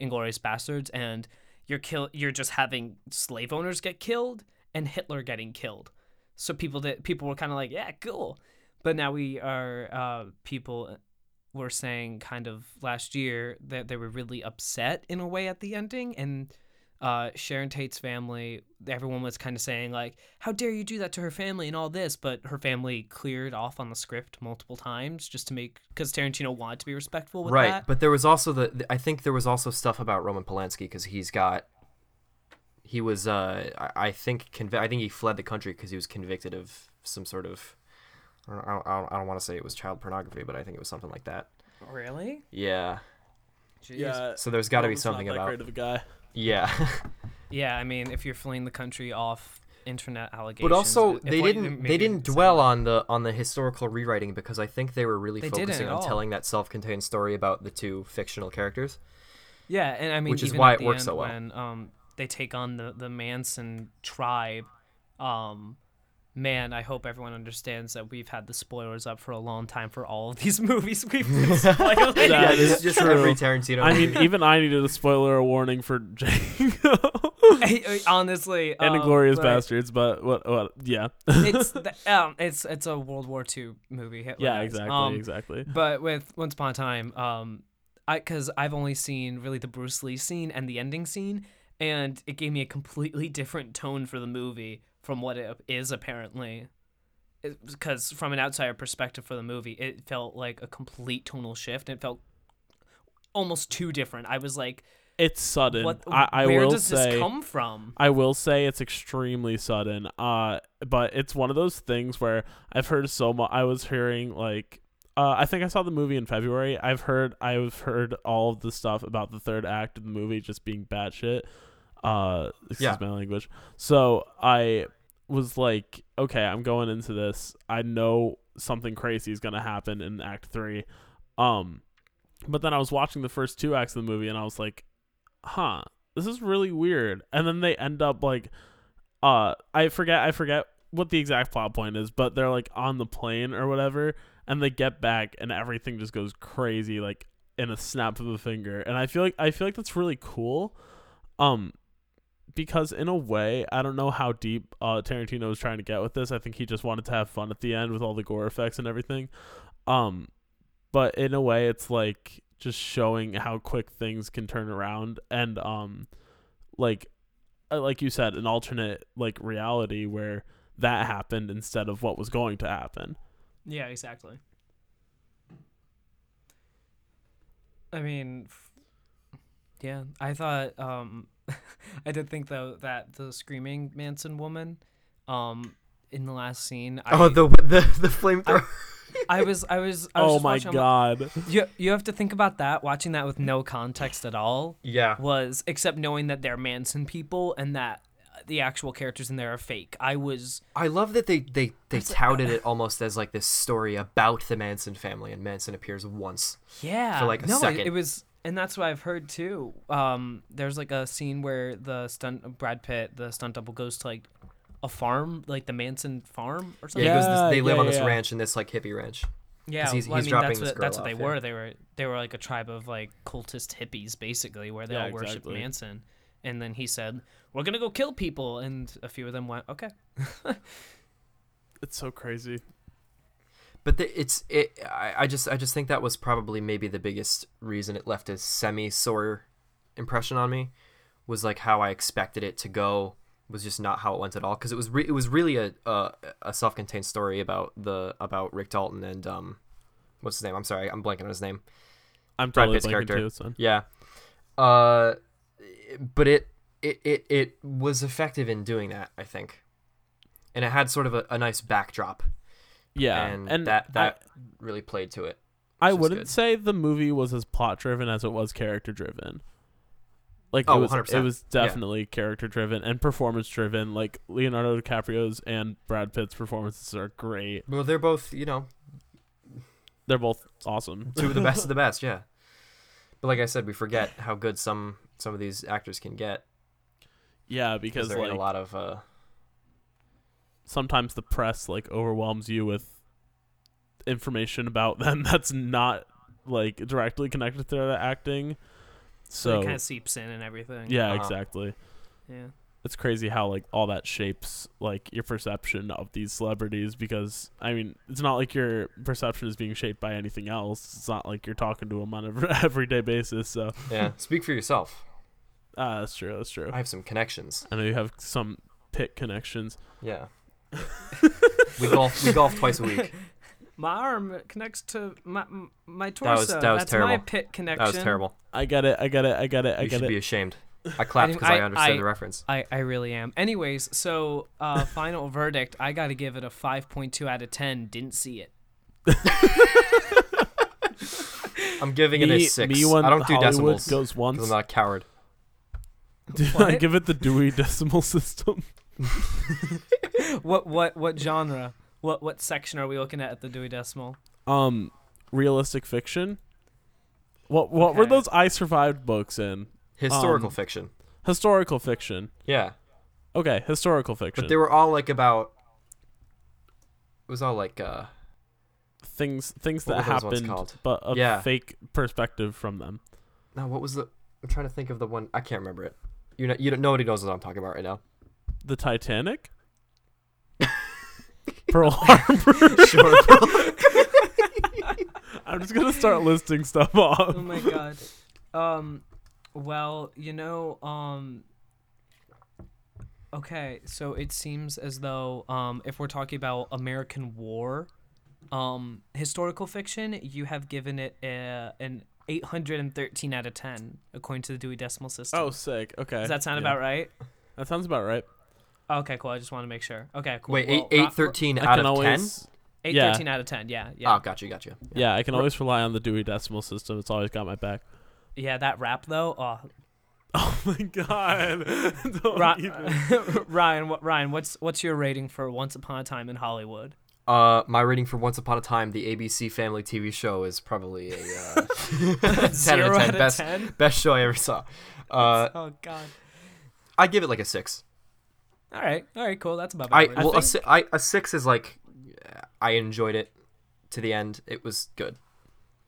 [SPEAKER 1] Inglourious Basterds, and you're kill you're just having slave owners get killed and Hitler getting killed. So people that people were kind of like, yeah, cool, but now we are uh, people were saying kind of last year that they were really upset in a way at the ending and uh, Sharon Tate's family, everyone was kind of saying like, "How dare you do that to her family and all this?" But her family cleared off on the script multiple times just to make because Tarantino wanted to be respectful with
[SPEAKER 3] right,
[SPEAKER 1] that.
[SPEAKER 3] but there was also the, I think there was also stuff about Roman Polanski because he's got. He was, uh, I, I think, convi- I think he fled the country because he was convicted of some sort of. I don't, I don't, I don't want to say it was child pornography, but I think it was something like that.
[SPEAKER 1] Really?
[SPEAKER 3] Yeah.
[SPEAKER 1] Jeez.
[SPEAKER 3] So there's got to be
[SPEAKER 2] Roman's not
[SPEAKER 3] something
[SPEAKER 2] that
[SPEAKER 3] about.
[SPEAKER 2] great of a guy.
[SPEAKER 3] Yeah.
[SPEAKER 1] Yeah, I mean, if you're fleeing the country off internet allegations,
[SPEAKER 3] but also they didn't they didn't dwell
[SPEAKER 1] like-
[SPEAKER 3] on the on the historical rewriting because I think they were really
[SPEAKER 1] They
[SPEAKER 3] focusing on
[SPEAKER 1] all.
[SPEAKER 3] telling that self-contained story about the two fictional characters.
[SPEAKER 1] Yeah, and I mean,
[SPEAKER 3] Which is
[SPEAKER 1] even
[SPEAKER 3] why
[SPEAKER 1] at
[SPEAKER 3] it
[SPEAKER 1] the
[SPEAKER 3] works so well.
[SPEAKER 1] When um they take on the the Manson tribe, um, man, I hope everyone understands that we've had the spoilers up for a long time for all of these movies we've been spoiling.
[SPEAKER 3] Yeah, this is just
[SPEAKER 2] for
[SPEAKER 3] every Tarantino.
[SPEAKER 2] I mean, even I needed a spoiler warning for Django
[SPEAKER 1] Hey, honestly,
[SPEAKER 2] and
[SPEAKER 1] um,
[SPEAKER 2] Inglorious
[SPEAKER 1] but
[SPEAKER 2] Bastards, but what? What? Yeah.
[SPEAKER 1] It's the, um, it's it's a World War II movie. Hitler
[SPEAKER 2] yeah, exactly,
[SPEAKER 1] Um,
[SPEAKER 2] exactly.
[SPEAKER 1] But with Once Upon a Time, um, I because I've only seen really the Bruce Lee scene and the ending scene, and it gave me a completely different tone for the movie from what it is apparently. Because from an outsider perspective for the movie, it felt like a complete tonal shift. It felt almost too different. I was like,
[SPEAKER 2] It's sudden.
[SPEAKER 1] "What?
[SPEAKER 2] I, I
[SPEAKER 1] where
[SPEAKER 2] will
[SPEAKER 1] does
[SPEAKER 2] say.
[SPEAKER 1] this come from?"
[SPEAKER 2] I will say it's extremely sudden. Uh, but it's one of those things where I've heard so much. I was hearing like, uh, I think I saw the movie in February. I've heard, I've heard all of the stuff about the third act of the movie just being batshit. Uh, excuse
[SPEAKER 3] Yeah.
[SPEAKER 2] my language. So I was like, okay, I'm going into this. I know something crazy is gonna happen in Act Three. Um, but then I was watching the first two acts of the movie, and I was like, huh, this is really weird. And then they end up like, uh, I forget, I forget what the exact plot point is, but they're like on the plane or whatever, and they get back, and everything just goes crazy, like in a snap of a finger. And I feel like I feel like that's really cool, um, because in a way, I don't know how deep uh Tarantino was trying to get with this. I think he just wanted to have fun at the end with all the gore effects and everything, um, but in a way, it's like just showing how quick things can turn around and um like uh, like you said an alternate like reality where that happened instead of what was going to happen
[SPEAKER 1] Yeah, exactly. I mean, yeah, I thought um I did think though that the screaming Manson woman um in the last scene I,
[SPEAKER 3] oh, the the the flamethrower.
[SPEAKER 1] I was I was I was
[SPEAKER 2] oh my
[SPEAKER 1] watching,
[SPEAKER 2] god
[SPEAKER 1] like, you you have to think about that watching that with no context at all
[SPEAKER 3] yeah.
[SPEAKER 1] was except knowing that they're Manson people and that the actual characters in there are fake. I was
[SPEAKER 3] I love that they they they touted it almost as like this story about the Manson family, and Manson appears once.
[SPEAKER 1] Yeah.
[SPEAKER 3] For like, a
[SPEAKER 1] no, it-
[SPEAKER 3] second.
[SPEAKER 1] It, was, and that's what I've heard too. Um, there's like a scene where the stunt Brad Pitt, the stunt double, goes to like a farm, like the Manson farm or something.
[SPEAKER 3] Yeah, he goes
[SPEAKER 2] Yeah,
[SPEAKER 3] this, they live
[SPEAKER 2] yeah,
[SPEAKER 3] on this
[SPEAKER 2] yeah.
[SPEAKER 3] ranch in this like hippie ranch.
[SPEAKER 1] Yeah,
[SPEAKER 3] he's-
[SPEAKER 1] well, I mean,
[SPEAKER 3] dropping
[SPEAKER 1] that's
[SPEAKER 3] this
[SPEAKER 1] what, that's
[SPEAKER 3] girl
[SPEAKER 1] what they
[SPEAKER 3] off, yeah.
[SPEAKER 1] were. They were they were like a tribe of like cultist hippies, basically, where they
[SPEAKER 2] Yeah,
[SPEAKER 1] all worshipped
[SPEAKER 2] exactly.
[SPEAKER 1] Manson. And then he said, "We're gonna go kill people," and a few of them went, "Okay."
[SPEAKER 2] it's so crazy
[SPEAKER 3] But the, it's it. I, I just I just think that was probably maybe the biggest reason it left a semi sore impression on me was like how I expected it to go was just not how it went at all because it was re- it was really a, a a self contained story about the about Rick Dalton and um what's his name I'm sorry I'm blanking on his name
[SPEAKER 2] i'm
[SPEAKER 3] Brad
[SPEAKER 2] totally
[SPEAKER 3] Pitt's
[SPEAKER 2] blanking
[SPEAKER 3] character.
[SPEAKER 2] too son
[SPEAKER 3] yeah uh but it it it it was effective in doing that. I think, and it had sort of a, a nice backdrop,
[SPEAKER 2] Yeah,
[SPEAKER 3] and, that that really played to it.
[SPEAKER 2] I, I wouldn't say the movie was as plot driven as it was character driven. Like
[SPEAKER 3] Oh,
[SPEAKER 2] it was,
[SPEAKER 3] 100%.
[SPEAKER 2] it was
[SPEAKER 3] Yeah.
[SPEAKER 2] definitely character driven and performance driven. Like Leonardo DiCaprio's and Brad Pitt's performances are great.
[SPEAKER 3] Well, they're both you know
[SPEAKER 2] They're both awesome.
[SPEAKER 3] two of the best of the best. Yeah, but like I said, we forget how good some some of these actors can get
[SPEAKER 2] Yeah,
[SPEAKER 3] because they're in a lot of uh,
[SPEAKER 2] sometimes the press like overwhelms you with information about them that's not like directly connected to their acting.
[SPEAKER 1] So,
[SPEAKER 2] So
[SPEAKER 1] it kind of seeps in and everything.
[SPEAKER 2] yeah,
[SPEAKER 3] Uh-huh.
[SPEAKER 2] exactly.
[SPEAKER 1] Yeah.
[SPEAKER 2] It's crazy how like all that shapes like your perception of these celebrities because I mean it's not like your perception is being shaped by anything else. It's not like you're talking to them on a everyday basis. So
[SPEAKER 3] yeah. Speak for yourself.
[SPEAKER 2] ah, that's true. That's true.
[SPEAKER 3] I have some connections.
[SPEAKER 2] I know you have some Pitt connections.
[SPEAKER 3] Yeah. we golf. We golf twice a week.
[SPEAKER 1] My arm connects to my my torso.
[SPEAKER 3] that was
[SPEAKER 1] That's my
[SPEAKER 3] terrible.
[SPEAKER 1] pit connection.
[SPEAKER 3] That was terrible.
[SPEAKER 2] I got it. I got it. I got it. I
[SPEAKER 3] you
[SPEAKER 2] get
[SPEAKER 3] should
[SPEAKER 2] it.
[SPEAKER 3] be ashamed. I clapped because
[SPEAKER 1] I-
[SPEAKER 3] I, understood
[SPEAKER 1] I-
[SPEAKER 3] the reference.
[SPEAKER 1] I, I really am. Anyways, so uh, final verdict. I got to give it a 5.2 out of 10. Didn't see it.
[SPEAKER 3] I'm giving it a six.
[SPEAKER 2] me when
[SPEAKER 3] I don't do
[SPEAKER 2] Hollywood
[SPEAKER 3] decimals
[SPEAKER 2] goes
[SPEAKER 3] because
[SPEAKER 2] once.
[SPEAKER 3] I'm not a coward.
[SPEAKER 2] Dude, I give it the Dewey Decimal System.
[SPEAKER 1] What what what genre? What what section are we looking at at the Dewey Decimal?
[SPEAKER 2] Um, realistic fiction. What what were those I survived books in?
[SPEAKER 3] Historical
[SPEAKER 2] Um,
[SPEAKER 3] fiction.
[SPEAKER 2] Historical fiction.
[SPEAKER 3] Yeah,
[SPEAKER 2] Okay, historical fiction.
[SPEAKER 3] but they were all like about. It was all like uh,
[SPEAKER 2] things things that
[SPEAKER 3] were those ones
[SPEAKER 2] happened, but a
[SPEAKER 3] Yeah.
[SPEAKER 2] fake perspective from them.
[SPEAKER 3] Now, What was the? I'm trying to think of the one. I can't remember it. You know, you don't. Nobody knows what I'm talking about right now.
[SPEAKER 2] The Titanic. Pearl Harbor.
[SPEAKER 3] Sure.
[SPEAKER 2] I'm just gonna start listing stuff off.
[SPEAKER 1] Oh my god. Um well, you know, um Okay, so it seems as though um if we're talking about American War um historical fiction, you have given it a, an 813 out of 10 according to the Dewey Decimal System.
[SPEAKER 2] Oh, sick. Okay.
[SPEAKER 1] Does that sound
[SPEAKER 2] Yeah.
[SPEAKER 1] about right?
[SPEAKER 2] That sounds about right.
[SPEAKER 1] Okay, cool. I just want to make sure. Okay, cool.
[SPEAKER 3] Wait,
[SPEAKER 1] Well,
[SPEAKER 3] eight eight
[SPEAKER 1] Ra-
[SPEAKER 3] thirteen
[SPEAKER 2] I
[SPEAKER 3] out
[SPEAKER 2] can
[SPEAKER 3] of ten.
[SPEAKER 2] always.
[SPEAKER 1] 813 out of 10. Yeah, yeah.
[SPEAKER 3] Oh, got you, got you.
[SPEAKER 2] Yeah, I can always rely on the Dewey Decimal System. It's always got my back.
[SPEAKER 1] Yeah, that rap though. Oh,
[SPEAKER 2] Oh my god. Don't
[SPEAKER 1] Ri-
[SPEAKER 2] even-
[SPEAKER 1] Ryan, what Ryan, what's what's your rating for Once Upon a Time in Hollywood?
[SPEAKER 3] Uh, my rating for Once Upon a Time, the ABC Family TV show, is probably a uh, ten out
[SPEAKER 1] Zero
[SPEAKER 3] of ten.
[SPEAKER 1] out of
[SPEAKER 3] Best
[SPEAKER 1] 10?
[SPEAKER 3] best show I ever saw. Uh,
[SPEAKER 1] oh god.
[SPEAKER 3] I give it like a six.
[SPEAKER 1] All right, all right, cool. That's about
[SPEAKER 3] I
[SPEAKER 1] average.
[SPEAKER 3] well, a,
[SPEAKER 2] think-
[SPEAKER 3] si- I, a six is like I enjoyed it to the end. It was good.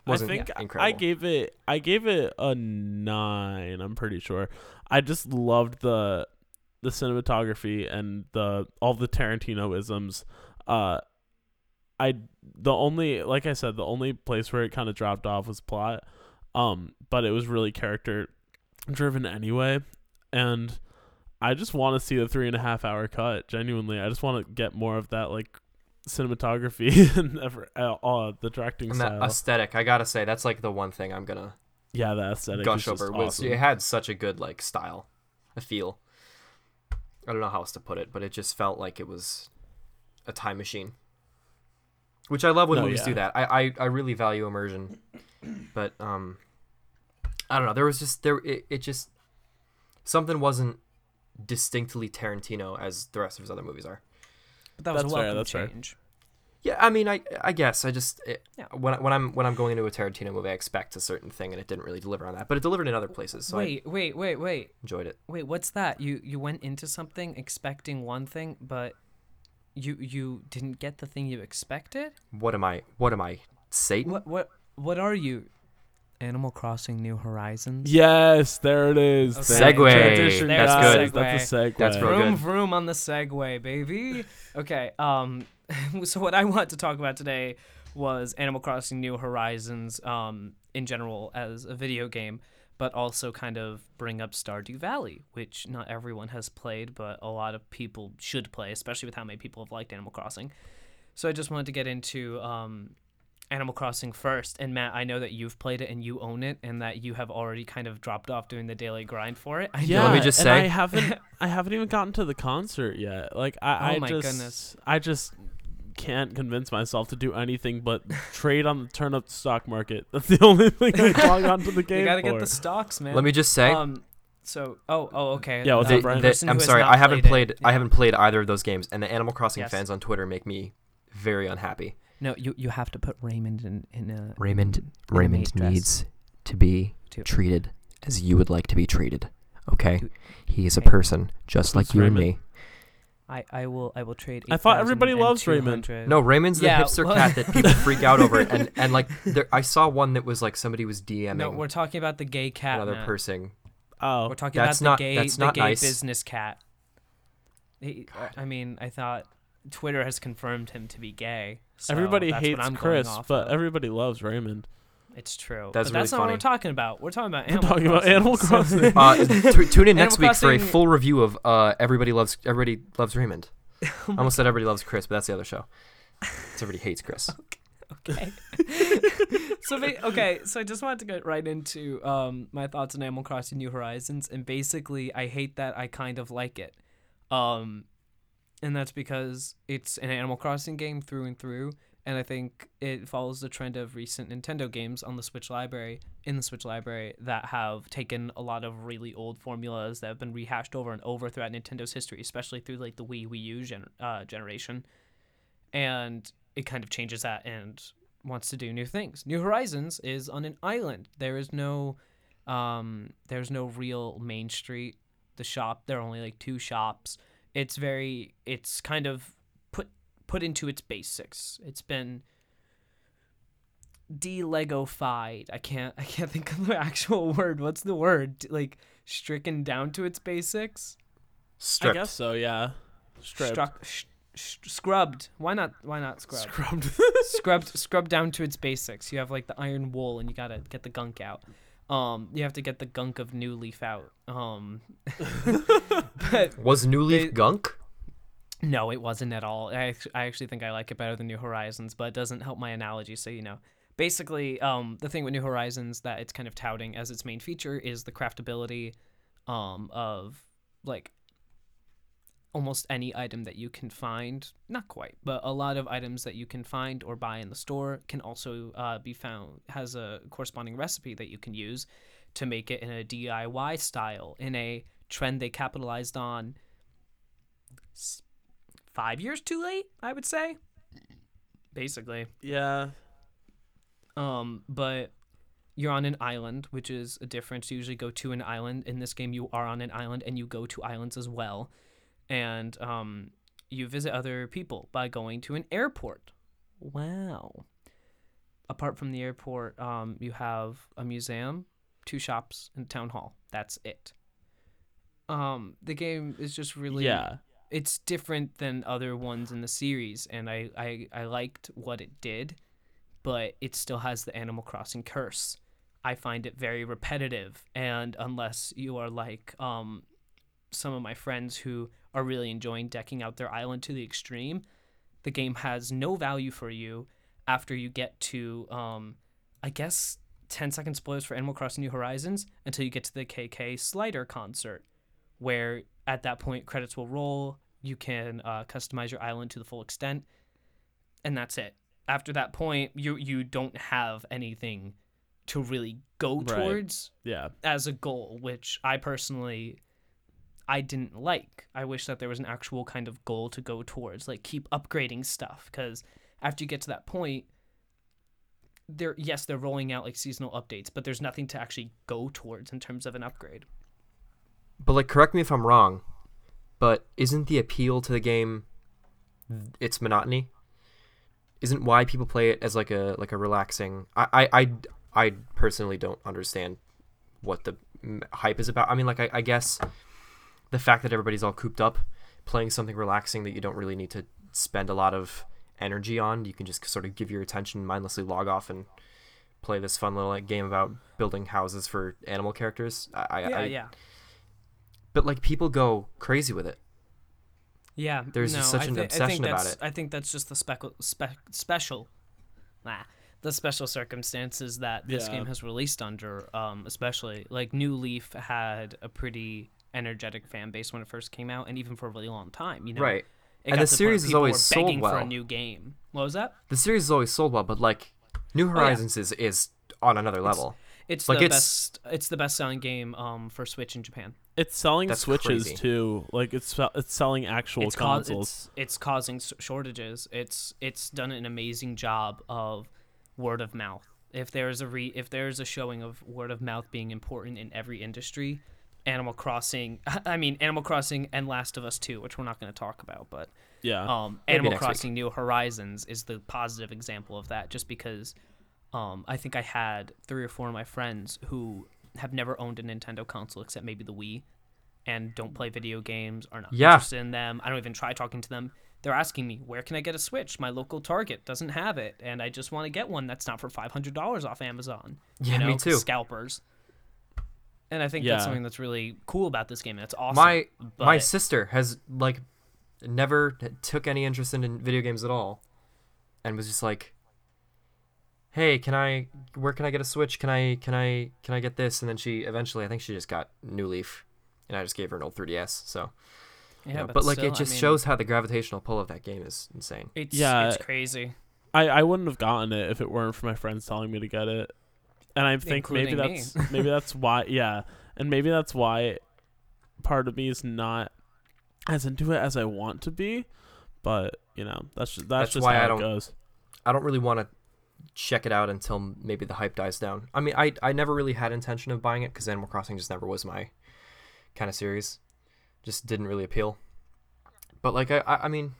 [SPEAKER 3] Wasn't
[SPEAKER 2] I think
[SPEAKER 3] incredible.
[SPEAKER 2] I gave it I gave it a nine. I'm pretty sure. I just loved the the cinematography and the all the Tarantino isms. Uh, I the only like I said the only place where it kind of dropped off was plot. Um, but it was really character driven anyway, and I just want to see the three and a half hour cut. Genuinely, I just want to get more of that like cinematography and ever, uh, uh, the directing
[SPEAKER 3] and that
[SPEAKER 2] style.
[SPEAKER 3] aesthetic. I gotta say, that's like the one thing I'm gonna
[SPEAKER 2] yeah, the aesthetic
[SPEAKER 3] gush over. Was it had such a good like style, a feel. I don't know how else to put it, but it just felt like it was a time machine. Which I love when
[SPEAKER 2] No,
[SPEAKER 3] movies do that. I, I I really value immersion, but um, I don't know. There was just there it, it just something wasn't distinctly Tarantino as the rest of his other movies are.
[SPEAKER 1] but that was
[SPEAKER 2] that's
[SPEAKER 1] a
[SPEAKER 2] fair,
[SPEAKER 1] welcome
[SPEAKER 2] that's fair.
[SPEAKER 1] change.
[SPEAKER 3] Yeah, I mean, I I guess I just it,
[SPEAKER 1] Yeah.
[SPEAKER 3] when when I'm when I'm going into a Tarantino movie, I expect a certain thing, and it didn't really deliver on that. But it delivered in other places, so I
[SPEAKER 1] wait, wait, wait, wait,
[SPEAKER 3] enjoyed it.
[SPEAKER 1] wait. What's that? You you went into something expecting one thing, but you you didn't get the thing you expected.
[SPEAKER 3] What am I? What am I? Satan?
[SPEAKER 1] What what what are you? Animal Crossing: New Horizons.
[SPEAKER 2] Yes, there it is.
[SPEAKER 1] Okay.
[SPEAKER 3] Segue.
[SPEAKER 2] Transition,
[SPEAKER 1] There's
[SPEAKER 3] That's
[SPEAKER 2] guys.
[SPEAKER 3] good.
[SPEAKER 2] That's a segue.
[SPEAKER 3] That's real
[SPEAKER 1] vroom
[SPEAKER 3] good.
[SPEAKER 1] vroom on the Segway, baby. Okay. Um. so what I want to talk about today was Animal Crossing: New Horizons. Um. In general, as a video game, but also kind of bring up Stardew Valley, which not everyone has played, but a lot of people should play, especially with how many people have liked Animal Crossing. So I just wanted to get into um, Animal Crossing first. And Matt, I know that you've played it and you own it, and that you have already kind of dropped off doing the daily grind for it. I
[SPEAKER 2] Yeah,
[SPEAKER 1] know
[SPEAKER 3] let me just
[SPEAKER 2] and
[SPEAKER 3] say-
[SPEAKER 2] I haven't I haven't even gotten to the concert yet. Like I,
[SPEAKER 1] Oh
[SPEAKER 2] I
[SPEAKER 1] my
[SPEAKER 2] just
[SPEAKER 1] goodness.
[SPEAKER 2] I just can't convince myself to do anything but trade on the turnip stock market. That's the only thing I log onto the game
[SPEAKER 1] you gotta
[SPEAKER 2] for.
[SPEAKER 1] get the stocks, man.
[SPEAKER 3] Let me just say,
[SPEAKER 1] Um, so oh oh okay.
[SPEAKER 2] Yeah, what's
[SPEAKER 3] the-
[SPEAKER 2] up, Brian?
[SPEAKER 3] the-
[SPEAKER 1] person
[SPEAKER 3] I'm sorry, I haven't
[SPEAKER 1] played
[SPEAKER 3] played.
[SPEAKER 1] it,
[SPEAKER 3] I haven't played either of those games, and the Animal Crossing
[SPEAKER 1] Yes.
[SPEAKER 3] fans on Twitter make me very unhappy.
[SPEAKER 1] No, you you have to put Raymond in in a
[SPEAKER 3] Raymond,
[SPEAKER 1] in a maid dress
[SPEAKER 3] to be
[SPEAKER 1] too.
[SPEAKER 3] treated as you would like to be treated. Okay,
[SPEAKER 1] Dude,
[SPEAKER 3] he is a person just like
[SPEAKER 2] Who's
[SPEAKER 3] you and me.
[SPEAKER 1] I I will I will trade.
[SPEAKER 2] I thought everybody loves Raymond.
[SPEAKER 3] No, Raymond's the
[SPEAKER 1] Yeah,
[SPEAKER 3] hipster
[SPEAKER 1] well-
[SPEAKER 3] cat that people freak out over, and and like there, I saw one that was like somebody was DMing
[SPEAKER 1] no, we're talking about the gay cat.
[SPEAKER 3] another
[SPEAKER 1] Matt.
[SPEAKER 3] person.
[SPEAKER 2] Oh,
[SPEAKER 1] We're talking
[SPEAKER 3] That's
[SPEAKER 1] about
[SPEAKER 3] not-
[SPEAKER 1] the gay
[SPEAKER 3] that's
[SPEAKER 1] the gay
[SPEAKER 3] nice.
[SPEAKER 1] business cat. He, I mean, I thought Twitter has confirmed him to be gay. so
[SPEAKER 2] everybody hates Chris, but
[SPEAKER 1] of.
[SPEAKER 2] everybody loves Raymond.
[SPEAKER 1] it's true.
[SPEAKER 3] That's
[SPEAKER 1] but
[SPEAKER 3] really
[SPEAKER 1] that's not what
[SPEAKER 3] funny.
[SPEAKER 1] we're talking about. We're talking about
[SPEAKER 2] We're
[SPEAKER 1] Animal
[SPEAKER 2] talking about
[SPEAKER 1] Crossing.
[SPEAKER 2] Animal Crossing.
[SPEAKER 3] Uh, t- tune in next
[SPEAKER 1] Animal
[SPEAKER 3] week for a full review of uh, Everybody Loves Everybody Loves Raymond. I almost said Everybody Loves Chris, but that's the other show. 'Cause Everybody hates Chris.
[SPEAKER 1] okay. so okay, so I just wanted to get right into um, my thoughts on Animal Crossing New Horizons, and basically, I hate that I kind of like it, um, and that's because it's an Animal Crossing game through and through, and I think it follows the trend of recent Nintendo games on the Switch library in the Switch library that have taken a lot of really old formulas that have been rehashed over and over throughout Nintendo's history, especially through like the Wii Wii U gen- uh, generation, and it kind of changes that and wants to do new things. New Horizons is on an island. There is no um there's no real main street. The shop, there are only like two shops. It's very it's kind of put put into its basics. It's been de-legofied. I can't I can't think of the actual word. What's the word? Like stricken down to its basics?
[SPEAKER 2] I
[SPEAKER 3] Stripped.
[SPEAKER 2] guess so. Yeah. Stripped.
[SPEAKER 1] Struck sh- sh- scrubbed. Why not why not scrubbed?
[SPEAKER 2] Scrubbed.
[SPEAKER 1] scrubbed scrubbed down to its basics. You have like the iron wool and you gotta get the gunk out. Um, you have to get the gunk of New Leaf out. Um, but
[SPEAKER 3] Was New Leaf
[SPEAKER 1] They-
[SPEAKER 3] gunk?
[SPEAKER 1] no, it wasn't at all. I I actually think I like it better than New Horizons, but it doesn't help my analogy. So you know, basically, um, the thing with New Horizons that it's kind of touting as its main feature is the craftability, um, of like almost any item that you can find. Not quite, but a lot of items that you can find or buy in the store can also uh, be found has a corresponding recipe that you can use to make it in a DIY style in a trend they capitalized on five years too late, I would say. Basically.
[SPEAKER 2] yeah.
[SPEAKER 1] Um, but you're on an island, which is a difference. You usually go to an island. In this game, you are on an island and you go to islands as well. And um, you visit other people by going to an airport. Wow. Apart from the airport, um, you have a museum, two shops, and a town hall. That's it. Um, the game is just really
[SPEAKER 2] Yeah.
[SPEAKER 1] it's different than other ones in the series and I, I i liked what it did but it still has the animal crossing curse i find it very repetitive and unless you are like um some of my friends who are really enjoying decking out their island to the extreme the game has no value for you after you get to um i guess 10 second spoilers for animal crossing new horizons until you get to the K.K. Slider concert where at that point credits will roll you can uh, customize your island to the full extent and that's it after that point you you don't have anything to really go
[SPEAKER 2] Right.
[SPEAKER 1] towards
[SPEAKER 2] Yeah.
[SPEAKER 1] as a goal which i personally i didn't like i wish that there was an actual kind of goal to go towards like keep upgrading stuff because after you get to that point they're yes they're rolling out like seasonal updates but there's nothing to actually go towards in terms of an upgrade
[SPEAKER 3] But like, correct me if I'm wrong, but isn't the appeal to the game its monotony? Isn't why people play it as like a like a relaxing? I I I, I personally don't understand what the hype is about. I mean, like I, I guess the fact that everybody's all cooped up playing something relaxing that you don't really need to spend a lot of energy on. You can just sort of give your attention, mindlessly log off and play this fun little like game about building houses for animal characters. I, I,
[SPEAKER 1] yeah
[SPEAKER 3] I
[SPEAKER 1] yeah
[SPEAKER 3] but like people go crazy with it.
[SPEAKER 1] Yeah,
[SPEAKER 3] There's
[SPEAKER 1] no,
[SPEAKER 3] just such
[SPEAKER 1] I
[SPEAKER 3] an
[SPEAKER 1] think
[SPEAKER 3] obsession about
[SPEAKER 1] that's-
[SPEAKER 3] it.
[SPEAKER 1] I think that's just the speckle, spe- special. Nah, the special circumstances that this
[SPEAKER 2] Yeah.
[SPEAKER 1] game has released under, um, especially like New Leaf had a pretty energetic fan base when it first came out, and even for a really long time. You know,
[SPEAKER 3] Right.
[SPEAKER 1] It
[SPEAKER 3] And the series
[SPEAKER 1] where
[SPEAKER 3] is
[SPEAKER 1] people
[SPEAKER 3] always sold
[SPEAKER 1] begging for a new game. What was that?
[SPEAKER 3] The series is always sold well, but like New
[SPEAKER 1] yeah.
[SPEAKER 3] Horizons is is on another level.
[SPEAKER 1] It's
[SPEAKER 3] Like,
[SPEAKER 1] the
[SPEAKER 3] it's-
[SPEAKER 1] best. It's the best selling game um, for Switch in Japan.
[SPEAKER 2] It's selling
[SPEAKER 3] That's
[SPEAKER 2] switches
[SPEAKER 3] crazy.
[SPEAKER 2] too. Like it's it's selling actual
[SPEAKER 1] it's, cau-
[SPEAKER 2] consoles.
[SPEAKER 1] it's it's causing shortages. It's it's done an amazing job of word of mouth. If there's a re if there's a showing of word of mouth being important in every industry, Animal Crossing. I mean Animal Crossing and Last of Us 2, which we're not going to talk about, but
[SPEAKER 2] yeah.
[SPEAKER 1] um, Animal
[SPEAKER 3] next week.
[SPEAKER 1] Crossing New Horizons is the positive example of that. Just because, um, I think I had three or four of my friends who have never owned a Nintendo console except maybe the Wii, and don't play video games, are not
[SPEAKER 3] Yeah.
[SPEAKER 1] interested in them. I don't even try talking to them. They're asking me, "Where can I get a Switch? My local Target doesn't have it, and I just want to get one that's not for five hundred dollars off Amazon."
[SPEAKER 3] Yeah,
[SPEAKER 1] you know,
[SPEAKER 3] me
[SPEAKER 1] 'cause
[SPEAKER 3] too.
[SPEAKER 1] Scalpers. And I think
[SPEAKER 2] Yeah.
[SPEAKER 1] that's something that's really cool about this game. That's awesome.
[SPEAKER 3] my my sister has like never took any interest in, in video games at all, and was just like, "Hey, can I? Where can I get a Switch? Can I? Can I? Can I get this?" And then she eventually, I think she just got New Leaf, and I just gave her an old 3DS. So, you
[SPEAKER 1] yeah,
[SPEAKER 3] know,
[SPEAKER 1] but,
[SPEAKER 3] but, like
[SPEAKER 1] still,
[SPEAKER 3] it
[SPEAKER 1] I
[SPEAKER 3] just
[SPEAKER 1] mean,
[SPEAKER 3] shows how the gravitational pull of that game is insane.
[SPEAKER 1] It's,
[SPEAKER 2] Yeah.
[SPEAKER 1] it's crazy.
[SPEAKER 2] I, I wouldn't have gotten it if it weren't for my friends telling me to get it. And I think maybe
[SPEAKER 1] Including me.
[SPEAKER 2] that's maybe that's why yeah. And maybe that's why part of me is not as into it as I want to be. But, you know, that's just that's,
[SPEAKER 3] That's
[SPEAKER 2] just
[SPEAKER 3] why
[SPEAKER 2] how
[SPEAKER 3] I
[SPEAKER 2] it
[SPEAKER 3] don't-
[SPEAKER 2] goes.
[SPEAKER 3] I don't really want to check it out until maybe the hype dies down. I mean, I I never really had intention of buying it because Animal Crossing just never was my kind of series. Just didn't really appeal. But like I I, I mean,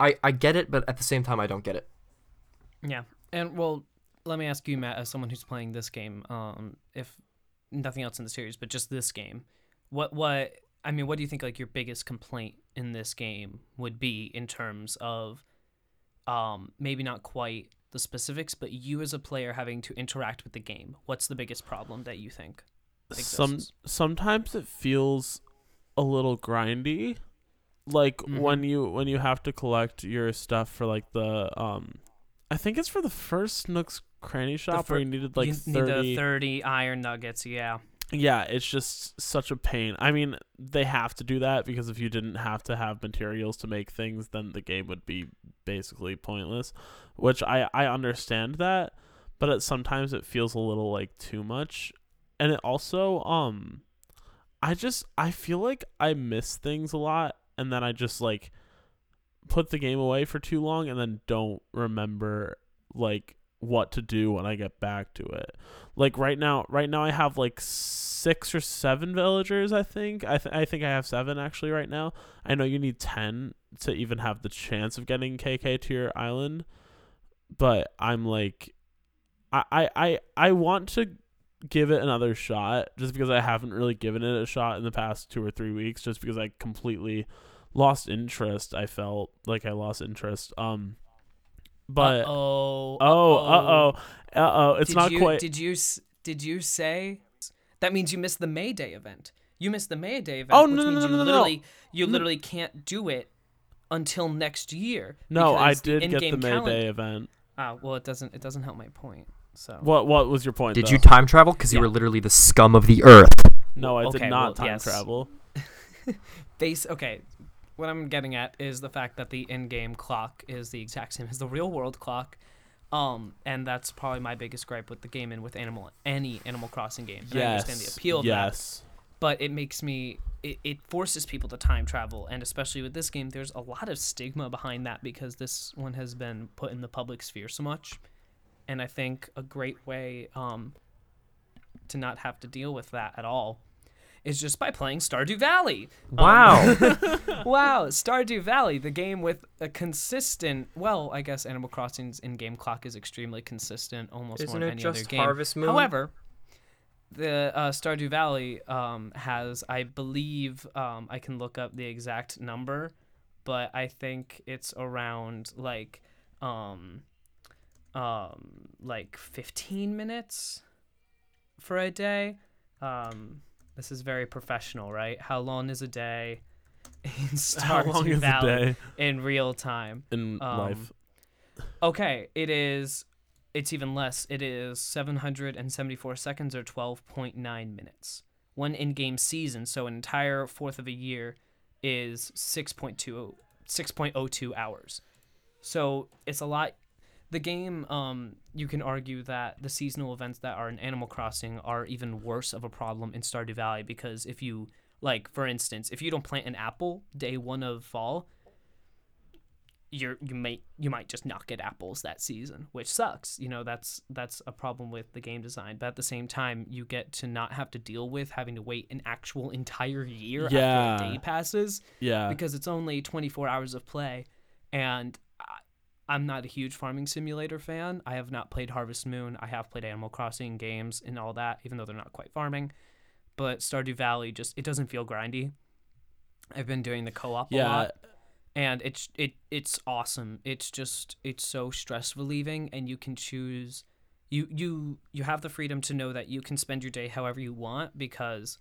[SPEAKER 3] I I get it, but at the same time I don't get it.
[SPEAKER 1] Yeah, and well, let me ask you, Matt, as someone who's playing this game, um, if nothing else in the series, but just this game, what what I mean, what do you think like your biggest complaint in this game would be in terms of, um, maybe not quite the specifics, but you as a player having to interact with the game? What's the biggest problem that you think?
[SPEAKER 2] Some sometimes it feels a little grindy. Like
[SPEAKER 1] Mhm.
[SPEAKER 2] when you when you have to collect your stuff for like the um I think it's for the first Nook's Cranny shop
[SPEAKER 1] fir-
[SPEAKER 2] where you needed like
[SPEAKER 1] you
[SPEAKER 2] 30
[SPEAKER 1] need the thirty iron nuggets. Yeah,
[SPEAKER 2] Yeah, it's just such a pain. I mean, they have to do that because if you didn't have to have materials to make things, then the game would be basically pointless. Which I I understand that, but it, sometimes it feels a little like too much. And it also um I just I feel like I miss things a lot and then I just like put the game away for too long and then don't remember like what to do when I get back to it. Like right now right now i have like six or seven villagers i think. I, th- I think i have seven actually right now. I know you need 10 to even have the chance of getting kk to your island but i'm like i i i, I want to give it another shot just because i haven't really given it a shot in the past two or three weeks just because i completely lost interest i felt like i lost interest. Um but
[SPEAKER 1] oh,
[SPEAKER 2] Oh, uh oh, uh oh. It's
[SPEAKER 1] did
[SPEAKER 2] not
[SPEAKER 1] you,
[SPEAKER 2] quite.
[SPEAKER 1] Did you did you say that means you missed the May Day event? You missed the May Day event.
[SPEAKER 2] Oh,
[SPEAKER 1] which
[SPEAKER 2] no, no,
[SPEAKER 1] means
[SPEAKER 2] no,
[SPEAKER 1] you
[SPEAKER 2] no, no, no.
[SPEAKER 1] literally you literally can't do it until next year.
[SPEAKER 2] no, I
[SPEAKER 1] because the
[SPEAKER 2] did get the
[SPEAKER 1] in-game
[SPEAKER 2] May
[SPEAKER 1] calendar-
[SPEAKER 2] Day event.
[SPEAKER 1] Ah, well, it doesn't it doesn't help my point. So
[SPEAKER 2] What What was your point?
[SPEAKER 3] Did
[SPEAKER 2] though?
[SPEAKER 3] you time travel? Because you were literally the scum of the earth.
[SPEAKER 2] No, I
[SPEAKER 1] Okay,
[SPEAKER 2] did not
[SPEAKER 1] well,
[SPEAKER 2] time
[SPEAKER 1] yes.
[SPEAKER 2] travel.
[SPEAKER 1] base okay. What I'm getting at is the fact that the in-game clock is the exact same as the real world clock. Um, and that's probably my biggest gripe with the game and with Animal any Animal Crossing game. And I
[SPEAKER 2] Yes.
[SPEAKER 1] understand the appeal of that.
[SPEAKER 2] yes.
[SPEAKER 1] but it makes me it, it forces people to time travel and especially with this game there's a lot of stigma behind that because this one has been put in the public sphere so much and i think a great way um, to not have to deal with that at all is just by playing stardew valley Um,
[SPEAKER 3] Wow.
[SPEAKER 1] wow stardew valley the game with a consistent well i guess animal crossing's in-game clock is extremely consistent almost more
[SPEAKER 3] Isn't
[SPEAKER 1] than
[SPEAKER 3] it
[SPEAKER 1] any other game
[SPEAKER 3] Harvest Moon?
[SPEAKER 1] However, the uh, Stardew Valley um, has, I believe, um, I can look up the exact number, but I think it's around like, um, um, like 15 minutes for a day. Um, this is very professional, right? How long is a day in
[SPEAKER 2] How long is
[SPEAKER 1] Valley
[SPEAKER 2] a day
[SPEAKER 1] in real time?
[SPEAKER 2] in
[SPEAKER 1] Um,
[SPEAKER 2] life?
[SPEAKER 1] Okay, it is it's even less. It is 774 seconds or 12.9 minutes. One in-game season, so an entire fourth of a year, is 6.2 6.02 hours. So it's a lot. The game, um, you can argue that the seasonal events that are in Animal Crossing are even worse of a problem in Stardew Valley because if you, like, for instance, if you don't plant an apple day one of fall, you're you might you might just not get apples that season, which sucks. You know that's that's a problem with the game design. But at the same time, you get to not have to deal with having to wait an actual entire year after a day passes
[SPEAKER 2] Yeah.
[SPEAKER 1] because it's only 24 hours of play and i'm not a huge farming simulator fan. I have not played harvest moon. I have played animal crossing games and all that even though they're not quite farming. But stardew valley just it doesn't feel grindy. I've been doing the co-op a lot and it's it it's awesome. It's just it's so stress relieving and you can choose you you you have the freedom to know that you can spend your day however you want because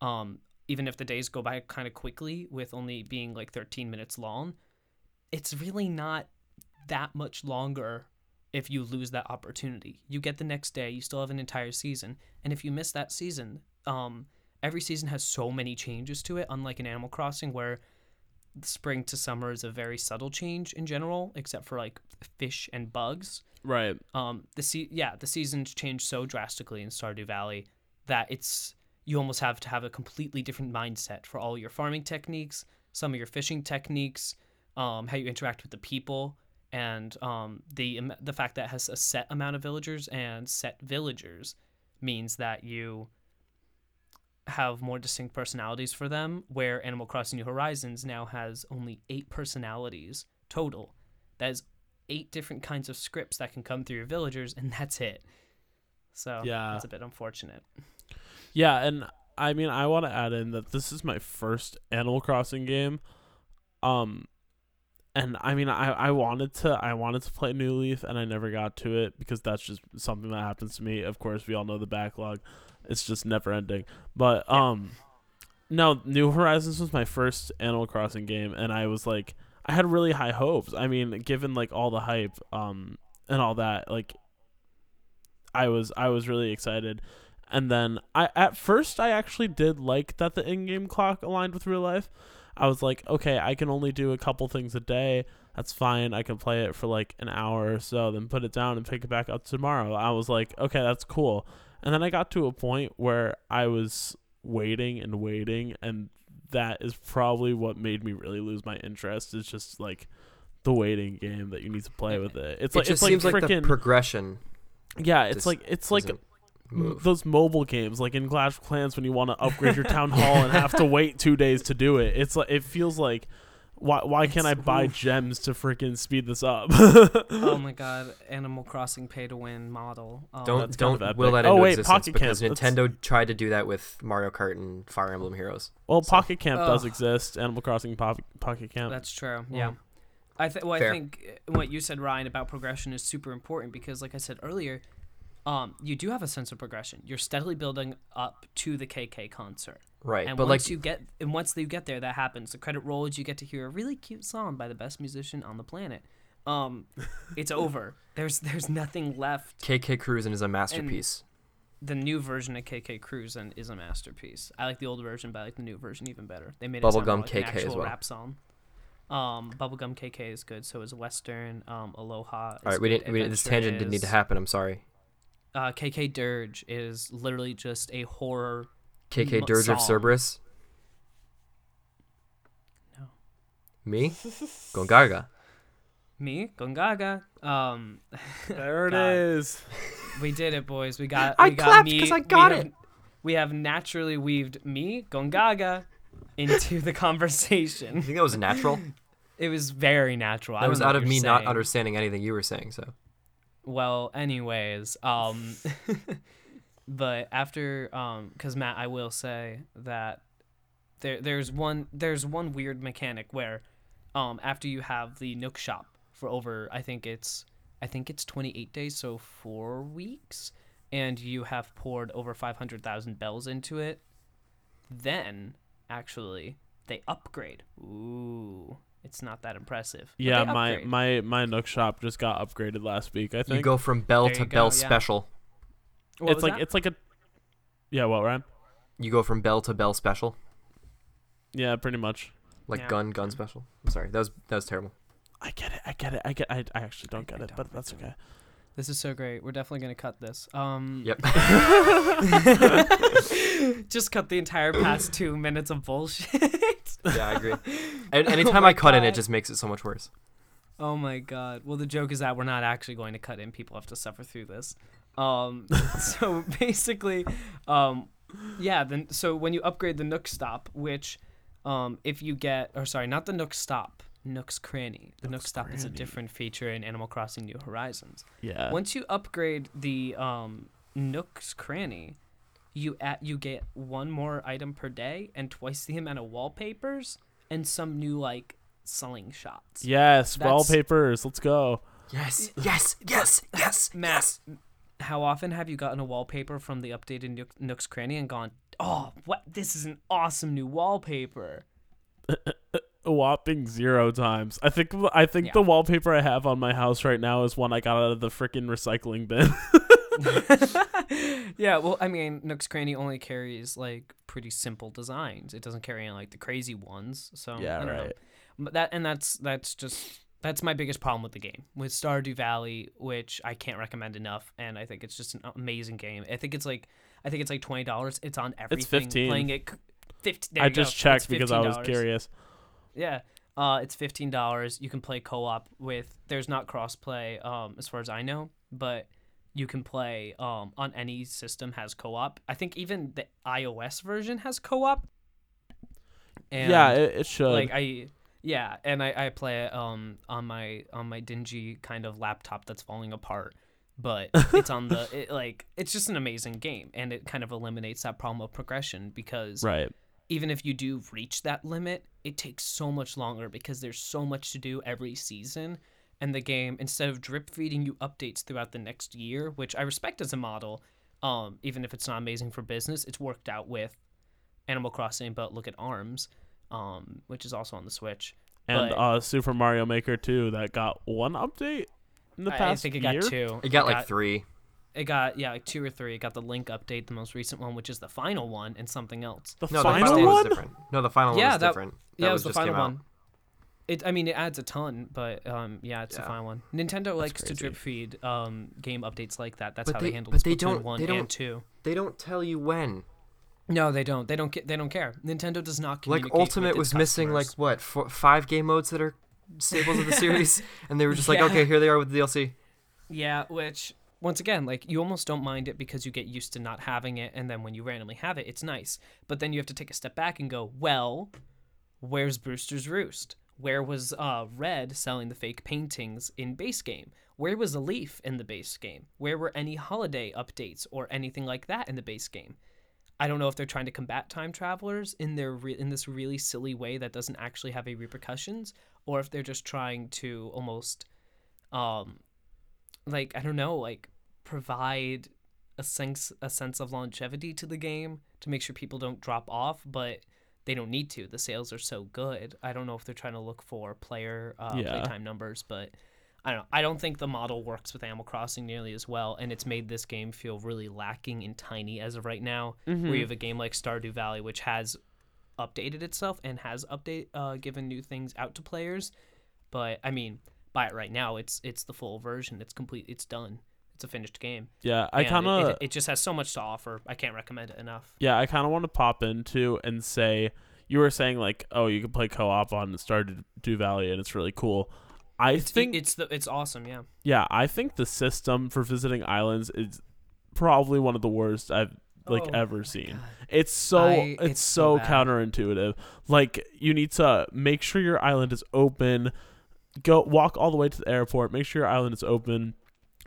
[SPEAKER 1] um even if the days go by kind of quickly with only being like 13 minutes long it's really not that much longer if you lose that opportunity. You get the next day you still have an entire season and if you miss that season um every season has so many changes to it unlike in animal crossing where spring to summer is a very subtle change in general except for like fish and bugs.
[SPEAKER 2] Right.
[SPEAKER 1] um the se- yeah the seasons change so drastically in stardew valley that it's you almost have to have a completely different mindset for all your farming techniques some of your fishing techniques um how you interact with the people and um the the fact that it has a set amount of villagers and set villagers means that you have more distinct personalities for them where animal crossing new horizons now has only eight personalities total that is eight different kinds of scripts that can come through your villagers, and that's it. So
[SPEAKER 2] Yeah.
[SPEAKER 1] that's a bit unfortunate.
[SPEAKER 2] Yeah, and I mean, I want to add in that this is my first Animal Crossing game. Um, and I mean, I I wanted to I wanted to play New Leaf, and I never got to it because that's just something that happens to me. Of course, we all know the backlog; it's just never ending. But um, no, New Horizons was my first Animal Crossing game, and I was like, I had really high hopes. I mean, given like all the hype, um, and all that, like, I was I was really excited. And then I at first I actually did like that the in-game clock aligned with real life. I was like, okay, I can only do a couple things a day. That's fine. I can play it for like an hour or so, then put it down and pick it back up tomorrow. I was like, okay, that's cool. And then I got to a point where I was waiting and waiting and that is probably what made me really lose my interest. Is just like the waiting game that you need to play with it. It's
[SPEAKER 3] it
[SPEAKER 2] like
[SPEAKER 3] just
[SPEAKER 2] it's
[SPEAKER 3] seems
[SPEAKER 2] like
[SPEAKER 3] like the progression.
[SPEAKER 2] yeah. It's like it's like
[SPEAKER 3] move.
[SPEAKER 2] those mobile games like in Clash of Clans when you want to upgrade your town hall and have to wait two days to do it. It's like it feels like why why can't I buy
[SPEAKER 1] oof.
[SPEAKER 2] gems to freaking speed this up?
[SPEAKER 1] oh my god, Animal Crossing pay to win model. Um,
[SPEAKER 3] Don't
[SPEAKER 2] that's kind of
[SPEAKER 3] don't will
[SPEAKER 2] epic.
[SPEAKER 3] that
[SPEAKER 2] Oh,
[SPEAKER 3] into
[SPEAKER 2] wait,
[SPEAKER 3] existence
[SPEAKER 2] Pocket
[SPEAKER 3] because
[SPEAKER 2] Camp, let's-
[SPEAKER 3] Nintendo tried to do that with Mario Kart and Fire Emblem Heroes.
[SPEAKER 2] well,
[SPEAKER 3] So-
[SPEAKER 2] Pocket Camp does exist. Animal Crossing Pop- Pocket Camp.
[SPEAKER 1] That's true.
[SPEAKER 2] Well,
[SPEAKER 1] Yeah. I th- well, I think uh, what you said, Ryan, about progression is super important because, like I said earlier, um, you do have a sense of progression. You're steadily building up to the KK concert.
[SPEAKER 3] Right,
[SPEAKER 1] And
[SPEAKER 3] but
[SPEAKER 1] once
[SPEAKER 3] like
[SPEAKER 1] you get and once you get there, that happens. The credit rolls, you get to hear a really cute song by the best musician on the planet. Um, it's over. There's there's nothing left.
[SPEAKER 3] KK Cruisin' is a masterpiece.
[SPEAKER 1] The new version of KK Cruisin' is a masterpiece. I like the old version, but I like the new version even better. They made
[SPEAKER 3] Bubblegum
[SPEAKER 1] like an
[SPEAKER 3] KK as
[SPEAKER 1] actual
[SPEAKER 3] well.
[SPEAKER 1] rap song. Um, Bubblegum KK is good. So is Western. Um, Aloha. Is
[SPEAKER 3] All right, we didn't. We didn't this tangent didn't need to happen. I'm sorry.
[SPEAKER 1] Uh, KK Dirge is literally just a horror.
[SPEAKER 3] KK
[SPEAKER 1] m-
[SPEAKER 3] Dirge of. Cerberus.
[SPEAKER 1] No.
[SPEAKER 3] Me? Gongaga.
[SPEAKER 1] Me, Gongaga. Um,
[SPEAKER 2] there it
[SPEAKER 1] God.
[SPEAKER 2] is.
[SPEAKER 1] We did it, boys. We got.
[SPEAKER 3] I
[SPEAKER 1] we got
[SPEAKER 3] clapped
[SPEAKER 1] me.
[SPEAKER 3] 'cause I
[SPEAKER 1] we
[SPEAKER 3] got
[SPEAKER 1] have-
[SPEAKER 3] it.
[SPEAKER 1] We have naturally weaved me, Gongaga, into the conversation.
[SPEAKER 3] You think that was natural?
[SPEAKER 1] It was very natural. I
[SPEAKER 3] That
[SPEAKER 1] don't
[SPEAKER 3] was out of
[SPEAKER 1] you're
[SPEAKER 3] me not understanding anything you were saying. So
[SPEAKER 1] Well, anyways, um, but after um, because Matt, I will say that there there's one there's one weird mechanic where, um, after you have the Nook shop for over I think it's I think it's 28 days, so four weeks, and you have poured over 500,000 bells into it, then actually they upgrade. Ooh, it's not that impressive. But
[SPEAKER 2] Yeah, my my my Nook shop just got upgraded last week. I think You
[SPEAKER 3] go from Bell
[SPEAKER 1] There
[SPEAKER 3] to
[SPEAKER 1] you go,
[SPEAKER 3] Bell
[SPEAKER 1] yeah.
[SPEAKER 3] Special.
[SPEAKER 1] What
[SPEAKER 2] it's
[SPEAKER 1] was
[SPEAKER 2] like
[SPEAKER 1] that?
[SPEAKER 2] it's like a yeah. What Ryan?
[SPEAKER 3] You go from Bell to Bell Special,
[SPEAKER 2] Yeah, pretty much.
[SPEAKER 3] like
[SPEAKER 1] Yeah.
[SPEAKER 3] gun gun special. I'm sorry, that was that was terrible.
[SPEAKER 2] I get it. I get it. I get. I, I actually don't
[SPEAKER 1] I-
[SPEAKER 2] get
[SPEAKER 1] I
[SPEAKER 2] it,
[SPEAKER 1] don't,
[SPEAKER 2] but
[SPEAKER 1] I
[SPEAKER 2] that's
[SPEAKER 1] don't.
[SPEAKER 2] okay.
[SPEAKER 1] This is so great. We're definitely gonna cut this. Um,
[SPEAKER 3] Yep.
[SPEAKER 1] just cut the entire past two minutes of bullshit.
[SPEAKER 3] yeah, I agree. And anytime
[SPEAKER 1] Oh
[SPEAKER 3] I cut in, it just makes it so much worse.
[SPEAKER 1] Oh my god. Well, the joke is that we're not actually going to cut in. People have to suffer through this. Um, so basically, um, yeah. Then so when you upgrade the Nook Stop, which, um, if you get, or sorry, not the Nook Stop, Nook's Cranny. The Nook
[SPEAKER 2] Nook's
[SPEAKER 1] Stop is a different feature in Animal Crossing New Horizons.
[SPEAKER 2] Yeah.
[SPEAKER 1] Once you upgrade the um, Nook's Cranny, you at you get one more item per day and twice the amount of wallpapers and some new like selling shots.
[SPEAKER 2] yes.
[SPEAKER 1] That's-
[SPEAKER 2] Wallpapers. Let's go.
[SPEAKER 3] Yes, yes, yes, yes,
[SPEAKER 1] Matt, how often have you gotten a wallpaper from the updated Nook, Nook's Cranny and gone, "Oh, what? This is an awesome new wallpaper."
[SPEAKER 2] A whopping zero times. I think. I think
[SPEAKER 1] Yeah.
[SPEAKER 2] the wallpaper I have on my house right now is one I got out of the freaking recycling bin.
[SPEAKER 1] yeah, well, I mean, Nook's Cranny only carries like pretty simple designs. It doesn't carry any like the crazy ones. So
[SPEAKER 2] yeah.
[SPEAKER 1] I don't know.
[SPEAKER 2] Right.
[SPEAKER 1] But that and that's that's just that's my biggest problem with the game with Stardew Valley, which I can't recommend enough, and I think it's just an amazing game. I think it's like I think it's like twenty dollars. It's on everything.
[SPEAKER 2] It's 15.
[SPEAKER 1] Playing it, fifteen.
[SPEAKER 2] I just checked because I was curious.
[SPEAKER 1] Yeah. Uh, it's fifteen dollars. You can play co-op with. There's not cross-play, um, as far as I know, but you can play um on any system has co-op. I think even the iOS version has co-op. And
[SPEAKER 2] yeah, it, it should.
[SPEAKER 1] like I, yeah, and I, I play it um on my on my dingy kind of laptop that's falling apart. But it's on the it, like it's just an amazing game, and it kind of eliminates that problem of progression because
[SPEAKER 2] right.
[SPEAKER 1] even if you do reach that limit, it takes so much longer because there's so much to do every season. And the game, instead of drip feeding you updates throughout the next year, which I respect as a model, um, even if it's not amazing for business, it's worked out with Animal Crossing. But look at Arms, um, which is also on the Switch.
[SPEAKER 2] And
[SPEAKER 1] but-
[SPEAKER 2] uh, Super Mario Maker 2 that got one update in the
[SPEAKER 1] I-
[SPEAKER 2] past
[SPEAKER 1] I think it
[SPEAKER 2] year.
[SPEAKER 1] got two.
[SPEAKER 3] It got like three.
[SPEAKER 1] It got yeah, like two or three. It got the Link update, the most recent one, which is the final one, and something else.
[SPEAKER 2] The
[SPEAKER 3] No, the
[SPEAKER 2] final
[SPEAKER 3] final
[SPEAKER 2] one.
[SPEAKER 3] was different. No, the final
[SPEAKER 1] Yeah,
[SPEAKER 3] one was
[SPEAKER 1] that-
[SPEAKER 3] different. That
[SPEAKER 1] yeah, it was the
[SPEAKER 3] just
[SPEAKER 1] final
[SPEAKER 3] came out.
[SPEAKER 1] It, I mean, it adds a ton, but um, yeah, it's
[SPEAKER 3] Yeah.
[SPEAKER 1] final one. Nintendo likes to
[SPEAKER 3] crazy.
[SPEAKER 1] drip feed um game updates like that. That's
[SPEAKER 3] But
[SPEAKER 1] how
[SPEAKER 3] they-
[SPEAKER 1] they handle
[SPEAKER 3] but they
[SPEAKER 1] Splatoon
[SPEAKER 3] don't-
[SPEAKER 1] one
[SPEAKER 3] they
[SPEAKER 1] and
[SPEAKER 3] don't-
[SPEAKER 1] two.
[SPEAKER 3] They don't tell you when.
[SPEAKER 1] No, they don't. They don't. Get, they don't care. Nintendo does not
[SPEAKER 3] Like
[SPEAKER 1] communicate.
[SPEAKER 3] Ultimate
[SPEAKER 1] with
[SPEAKER 3] was
[SPEAKER 1] its
[SPEAKER 3] missing like
[SPEAKER 1] customers.
[SPEAKER 3] what four, five game modes that are staples of the series, and they were just like,
[SPEAKER 1] Yeah.
[SPEAKER 3] okay, here they are with the DLC.
[SPEAKER 1] Yeah, which once again, like you almost don't mind it because you get used to not having it, and then when you randomly have it, it's nice. But then you have to take a step back and go, well, where's Brewster's Roost? Where was uh, Redd selling the fake paintings in base game? Where was Leif in the base game? Where were any holiday updates or anything like that in the base game? I don't know if they're trying to combat time travelers in their re- in this really silly way that doesn't actually have any repercussions, or if they're just trying to almost, um, like I don't know, like provide a sense a sense of longevity to the game to make sure people don't drop off, but they don't need to. The sales are so good. I don't know if they're trying to look for player uh,
[SPEAKER 2] Yeah.
[SPEAKER 1] playtime numbers, but I don't know. I don't think the model works with Animal Crossing nearly as well, and it's made this game feel really lacking and tiny as of right now. Where
[SPEAKER 2] Mm-hmm.
[SPEAKER 1] you have a game like Stardew Valley, which has updated itself and has update uh, given new things out to players. But I mean, buy it right now. It's it's the full version. It's complete. It's done. It's a finished game.
[SPEAKER 2] Yeah, I kind
[SPEAKER 1] it,
[SPEAKER 2] of
[SPEAKER 1] it, it just has so much to offer. I can't recommend it enough.
[SPEAKER 2] yeah, I kind of want to pop into and say you were saying like, oh, you can play co-op on Stardew Valley and it's really cool. I
[SPEAKER 1] It's
[SPEAKER 2] think
[SPEAKER 1] it's the it's awesome. Yeah.
[SPEAKER 2] yeah, I think the system for visiting islands is probably one of the worst I've like
[SPEAKER 1] Oh
[SPEAKER 2] ever seen. It's so
[SPEAKER 1] I-
[SPEAKER 2] it's,
[SPEAKER 1] it's so
[SPEAKER 2] so counterintuitive. Like you need to make sure your island is open. Go walk all the way to the airport. Make sure your island is open.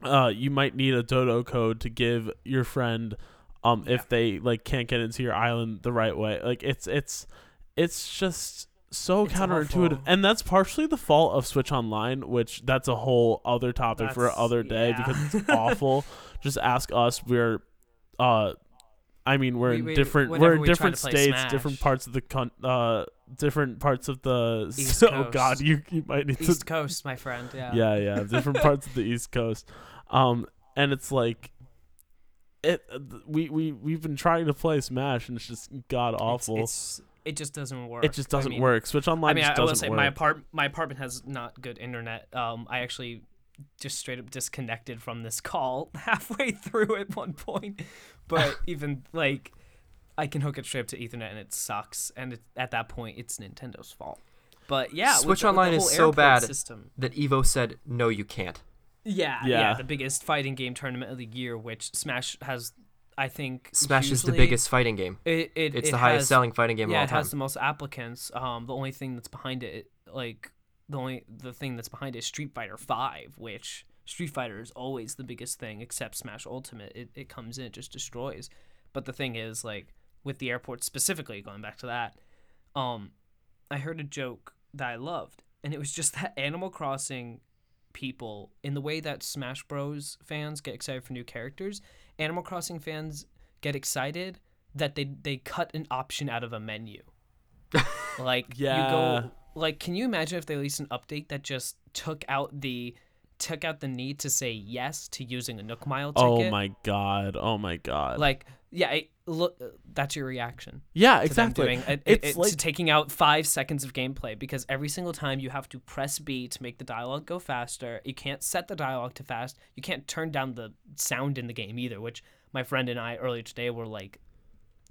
[SPEAKER 2] Uh, you might need a dodo code to give your friend, um,
[SPEAKER 1] Yeah.
[SPEAKER 2] if they like can't get into your island the right way. Like it's it's it's just so
[SPEAKER 1] It's
[SPEAKER 2] counterintuitive,
[SPEAKER 1] awful.
[SPEAKER 2] and that's partially the fault of Switch Online, which that's a whole other topic for
[SPEAKER 1] That's-
[SPEAKER 2] other day
[SPEAKER 1] yeah.
[SPEAKER 2] because it's awful. Just ask us. We're, uh, I mean, we're
[SPEAKER 1] We-
[SPEAKER 2] in
[SPEAKER 1] we-
[SPEAKER 2] different we're in
[SPEAKER 1] we
[SPEAKER 2] different states, different parts of the con- uh different parts of the
[SPEAKER 1] East
[SPEAKER 2] oh god you, you might need
[SPEAKER 1] East
[SPEAKER 2] to
[SPEAKER 1] Coast, my friend. Yeah.
[SPEAKER 2] yeah yeah different parts of the east coast um and it's like it we we we've been trying to play smash and it's just god awful
[SPEAKER 1] it's- it just doesn't work.
[SPEAKER 2] it just doesn't
[SPEAKER 1] mean-
[SPEAKER 2] work switch online
[SPEAKER 1] I mean, I,
[SPEAKER 2] just
[SPEAKER 1] I will
[SPEAKER 2] doesn't
[SPEAKER 1] say
[SPEAKER 2] work
[SPEAKER 1] my apart my apartment has not good internet. Um, I actually just straight up disconnected from this call halfway through at one point, but even like I can hook it straight up to Ethernet and it sucks. And it, at that point, it's Nintendo's fault. But yeah, with
[SPEAKER 3] Switch
[SPEAKER 1] with the
[SPEAKER 3] Online is so bad.
[SPEAKER 1] System.
[SPEAKER 3] That Evo said no, you can't.
[SPEAKER 1] Yeah, yeah,
[SPEAKER 2] Yeah.
[SPEAKER 1] the biggest fighting game tournament of the year, which Smash has, I think.
[SPEAKER 3] Smash is the biggest fighting game.
[SPEAKER 1] It, it,
[SPEAKER 3] It's
[SPEAKER 1] it
[SPEAKER 3] the highest selling fighting game
[SPEAKER 1] yeah,
[SPEAKER 3] of all
[SPEAKER 1] it
[SPEAKER 3] time.
[SPEAKER 1] has the most applicants. Um, the only thing that's behind it, like the only the thing that's behind it is Street Fighter Five, which Street Fighter is always the biggest thing, except Smash Ultimate. It it comes in, it just destroys. But the thing is, like with the airport specifically, going back to that, um, I heard a joke that I loved, and it was just that Animal Crossing people, in the way that Smash Bros. fans get excited for new characters, Animal Crossing fans get excited that they they cut an option out of a menu. like
[SPEAKER 2] Yeah.
[SPEAKER 1] you go like can you imagine if they released an update that just took out the took out the need to say yes to using a Nook Mile oh ticket?
[SPEAKER 2] oh my god oh my god
[SPEAKER 1] Like yeah, it, look uh, that's your reaction
[SPEAKER 2] yeah exactly
[SPEAKER 1] doing it,
[SPEAKER 2] it's
[SPEAKER 1] it,
[SPEAKER 2] like
[SPEAKER 1] taking out five seconds of gameplay because every single time you have to press B to make the dialogue go faster. You can't set the dialogue to fast. You can't turn down the sound in the game either, which my friend and I earlier today were like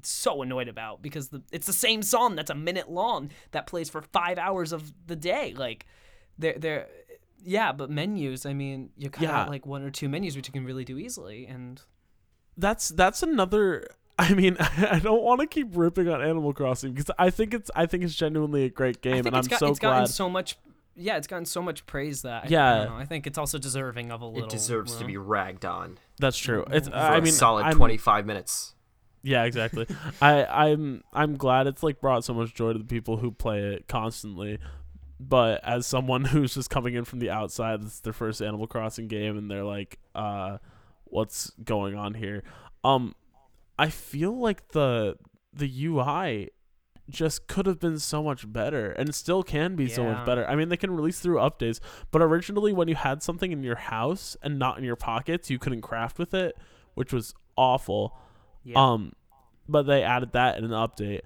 [SPEAKER 1] so annoyed about because the, it's the same song that's a minute long that plays for five hours of the day. Like they're they're yeah, but menus. I mean, you cut
[SPEAKER 2] Yeah.
[SPEAKER 1] like one or two menus, which you can really do easily, and
[SPEAKER 2] that's that's another I mean, I don't want to keep ripping on Animal Crossing because I think it's I think it's genuinely a great game, and I'm
[SPEAKER 1] it's got,
[SPEAKER 2] so
[SPEAKER 1] it's gotten so much. Yeah, it's gotten so much praise that I,
[SPEAKER 2] Yeah.
[SPEAKER 1] I, don't know, I think it's also deserving of a little.
[SPEAKER 3] It deserves to be ragged on
[SPEAKER 2] That's true. It's
[SPEAKER 3] for
[SPEAKER 2] I
[SPEAKER 3] a
[SPEAKER 2] mean,
[SPEAKER 3] solid
[SPEAKER 2] I'm,
[SPEAKER 3] 25 minutes.
[SPEAKER 2] Yeah, exactly. I I'm I'm glad it's like brought so much joy to the people who play it constantly. But as someone who's just coming in from the outside, it's their first Animal Crossing game, and they're like, uh, "What's going on here?" Um, I feel like the the UI just could have been so much better, and still can be so much better. I mean, they can release through updates, but originally, when you had something in your house and not in your pockets, you couldn't craft with it, which was awful.
[SPEAKER 1] Yeah.
[SPEAKER 2] Um, but they added that in an update.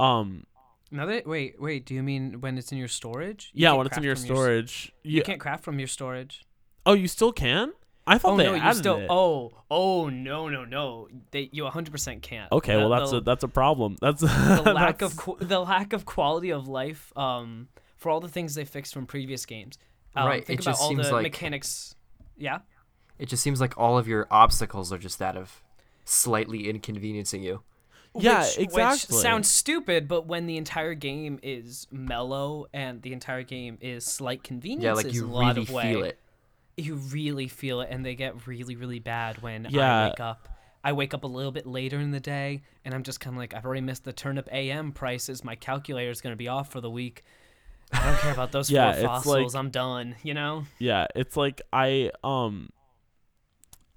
[SPEAKER 2] Um,
[SPEAKER 1] now that wait wait, do you mean when it's in your storage? You
[SPEAKER 2] yeah, when it's in your storage,
[SPEAKER 1] you
[SPEAKER 2] you,
[SPEAKER 1] can't craft from your storage.
[SPEAKER 2] oh, you still can. I thought
[SPEAKER 1] Oh
[SPEAKER 2] they
[SPEAKER 1] no,
[SPEAKER 2] added
[SPEAKER 1] you still.
[SPEAKER 2] it.
[SPEAKER 1] Oh oh no no no, they you 100% can't.
[SPEAKER 2] okay,
[SPEAKER 1] The-
[SPEAKER 2] well that's
[SPEAKER 1] the,
[SPEAKER 2] a that's a problem. That's
[SPEAKER 1] the lack
[SPEAKER 2] that's-
[SPEAKER 1] of qu- the lack of quality of life. Um, for all the things they fixed from previous games. Um,
[SPEAKER 3] Right,
[SPEAKER 1] Think
[SPEAKER 3] it
[SPEAKER 1] about
[SPEAKER 3] just
[SPEAKER 1] all
[SPEAKER 3] seems
[SPEAKER 1] the
[SPEAKER 3] like-
[SPEAKER 1] mechanics. Yeah.
[SPEAKER 3] It just seems like all of your obstacles are just that of slightly inconveniencing you.
[SPEAKER 2] Yeah,
[SPEAKER 1] which,
[SPEAKER 2] exactly.
[SPEAKER 1] Which sounds stupid, but when the entire game is mellow and the entire game is slight convenience,
[SPEAKER 3] Yeah, like you
[SPEAKER 1] a lot
[SPEAKER 3] really
[SPEAKER 1] of way,
[SPEAKER 3] feel it.
[SPEAKER 1] You really feel it, and they get really, really bad when I wake up. I wake up a little bit later in the day, and I'm just kind of like, I've already missed the turnip AM prices. My calculator is going to be off for the week. I don't care about those
[SPEAKER 2] Yeah,
[SPEAKER 1] four fossils.
[SPEAKER 2] like-
[SPEAKER 1] I'm done. You know.
[SPEAKER 2] yeah. It's like I um,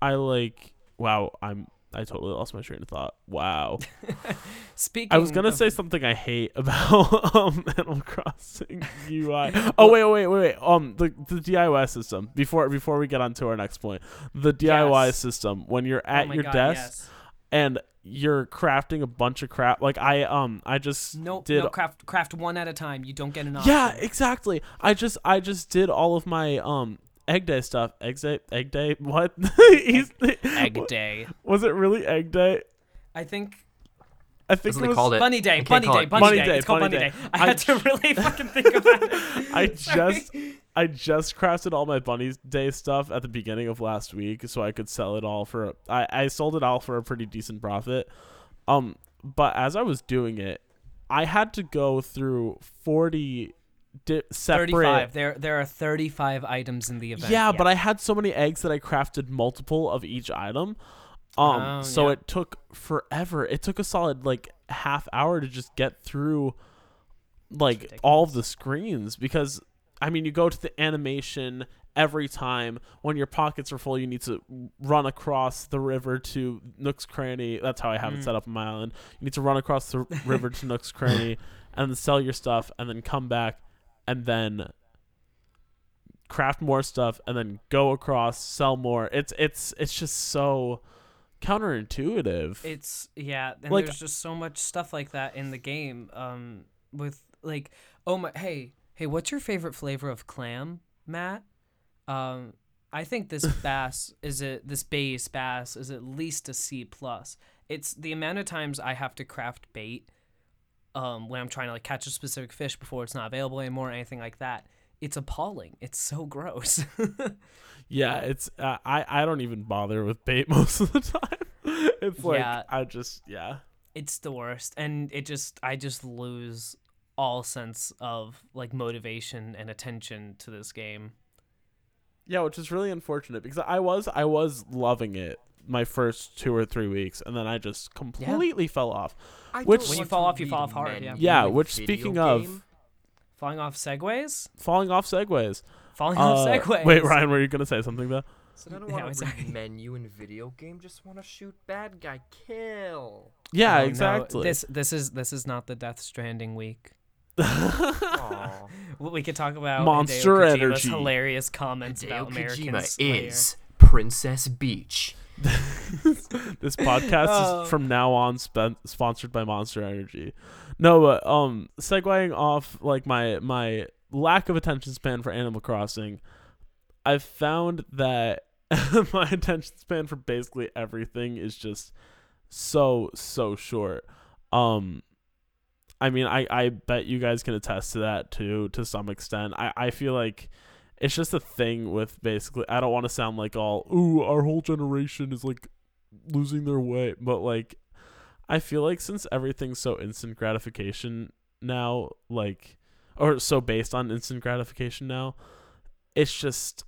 [SPEAKER 2] I like wow. I'm I totally lost my train of thought. Wow.
[SPEAKER 1] Speaking.
[SPEAKER 2] I was gonna
[SPEAKER 1] of-
[SPEAKER 2] say something I hate about um Animal Crossing UI. Oh wait, wait, wait, wait. Um, the the DIY system. Before before we get on to our next point, the DIY
[SPEAKER 1] Yes.
[SPEAKER 2] system when you're
[SPEAKER 1] Oh
[SPEAKER 2] at
[SPEAKER 1] my
[SPEAKER 2] your
[SPEAKER 1] God,
[SPEAKER 2] desk
[SPEAKER 1] yes.
[SPEAKER 2] and you're crafting a bunch of crap. Like I um I just
[SPEAKER 1] Nope.
[SPEAKER 2] did.
[SPEAKER 1] no, craft craft one at a time. You don't get an option.
[SPEAKER 2] yeah, exactly. I just I just did all of my um egg day stuff. Egg day, egg day. What? He's-
[SPEAKER 1] Egg day.
[SPEAKER 2] Was it really egg day?
[SPEAKER 1] I think
[SPEAKER 2] I think
[SPEAKER 3] That's
[SPEAKER 2] it was.
[SPEAKER 3] called it.
[SPEAKER 1] Bunny Day, Bunny Day,
[SPEAKER 3] it
[SPEAKER 1] Bunny,
[SPEAKER 2] Bunny
[SPEAKER 1] Day.
[SPEAKER 2] Day,
[SPEAKER 1] It's called
[SPEAKER 2] Bunny
[SPEAKER 1] Bunny
[SPEAKER 2] Day.
[SPEAKER 1] Day. I,
[SPEAKER 2] I
[SPEAKER 1] had to really fucking think of that.
[SPEAKER 2] I just I just crafted all my Bunny Day stuff at the beginning of last week, so I could sell it all for. A, I I sold it all for a pretty decent profit. Um, but as I was doing it, I had to go through forty di- separate.
[SPEAKER 1] 35. There there are 35 items in the event.
[SPEAKER 2] Yeah, but I had so many eggs that I crafted multiple of each item. Um,
[SPEAKER 1] Oh,
[SPEAKER 2] so
[SPEAKER 1] yeah.
[SPEAKER 2] it took forever. It took a solid like half hour to just get through like all of the screens because I mean you go to the animation every time when your pockets are full, you need to run across the river to Nook's Cranny. That's how I have it
[SPEAKER 1] Mm.
[SPEAKER 2] set up on my island. You need to run across the river to Nook's Cranny and then sell your stuff and then come back and then craft more stuff and then go across, sell more. It's it's it's just so counterintuitive.
[SPEAKER 1] It's yeah, and
[SPEAKER 2] Like-
[SPEAKER 1] there's just so much stuff like that in the game. Um, with like, oh my, hey, hey, what's your favorite flavor of clam, Matt? Um, I think this bass is it. This base bass is at least a C plus. It's the amount of times I have to craft bait, um, when I'm trying to like catch a specific fish before it's not available anymore, or anything like that. It's appalling. It's so gross.
[SPEAKER 2] Yeah, it's uh, I I don't even bother with bait most of the time. It's like
[SPEAKER 1] Yeah.
[SPEAKER 2] I just yeah.
[SPEAKER 1] it's the worst and it just i just lose all sense of like motivation and attention to this game
[SPEAKER 2] Yeah, which is really unfortunate because I was I was loving it my first 2 or 3 weeks and then I just completely fell off.
[SPEAKER 3] I
[SPEAKER 2] Which-
[SPEAKER 3] don't
[SPEAKER 2] When
[SPEAKER 1] you fall off, you fall off hard, yeah.
[SPEAKER 2] Yeah,
[SPEAKER 3] in
[SPEAKER 2] which,
[SPEAKER 3] video
[SPEAKER 2] speaking of-
[SPEAKER 1] falling off segways
[SPEAKER 2] Falling off segways,
[SPEAKER 1] falling off
[SPEAKER 2] Uh,
[SPEAKER 1] segways
[SPEAKER 2] Wait, Ryan, were you going to say something though?
[SPEAKER 3] So I don't
[SPEAKER 1] Yeah,
[SPEAKER 3] want
[SPEAKER 1] it's
[SPEAKER 3] to read menu in video game. Just want to shoot bad guy, kill.
[SPEAKER 2] Yeah,
[SPEAKER 1] Oh, no,
[SPEAKER 2] exactly.
[SPEAKER 1] this this is this is not the death stranding week
[SPEAKER 3] Aw.
[SPEAKER 1] We could talk about
[SPEAKER 2] Monster
[SPEAKER 1] Hideo Kojima's
[SPEAKER 2] energy.
[SPEAKER 1] hilarious comments
[SPEAKER 3] Hideo
[SPEAKER 1] about American
[SPEAKER 3] Kojima
[SPEAKER 1] Slayer.
[SPEAKER 3] is Princess Beach.
[SPEAKER 2] this podcast
[SPEAKER 1] Oh.
[SPEAKER 2] is from now on spen- sponsored by Monster Energy. No, but um, segueing off like my my lack of attention span for Animal Crossing, I've found that my attention span for basically everything is just so so short. Um, I mean, I I bet you guys can attest to that too to some extent. I I feel like it's just a thing with basically I don't want to sound like all ooh our whole generation is like losing their way, but like I feel like since everything's so instant gratification now, like or so based on instant gratification now, it's just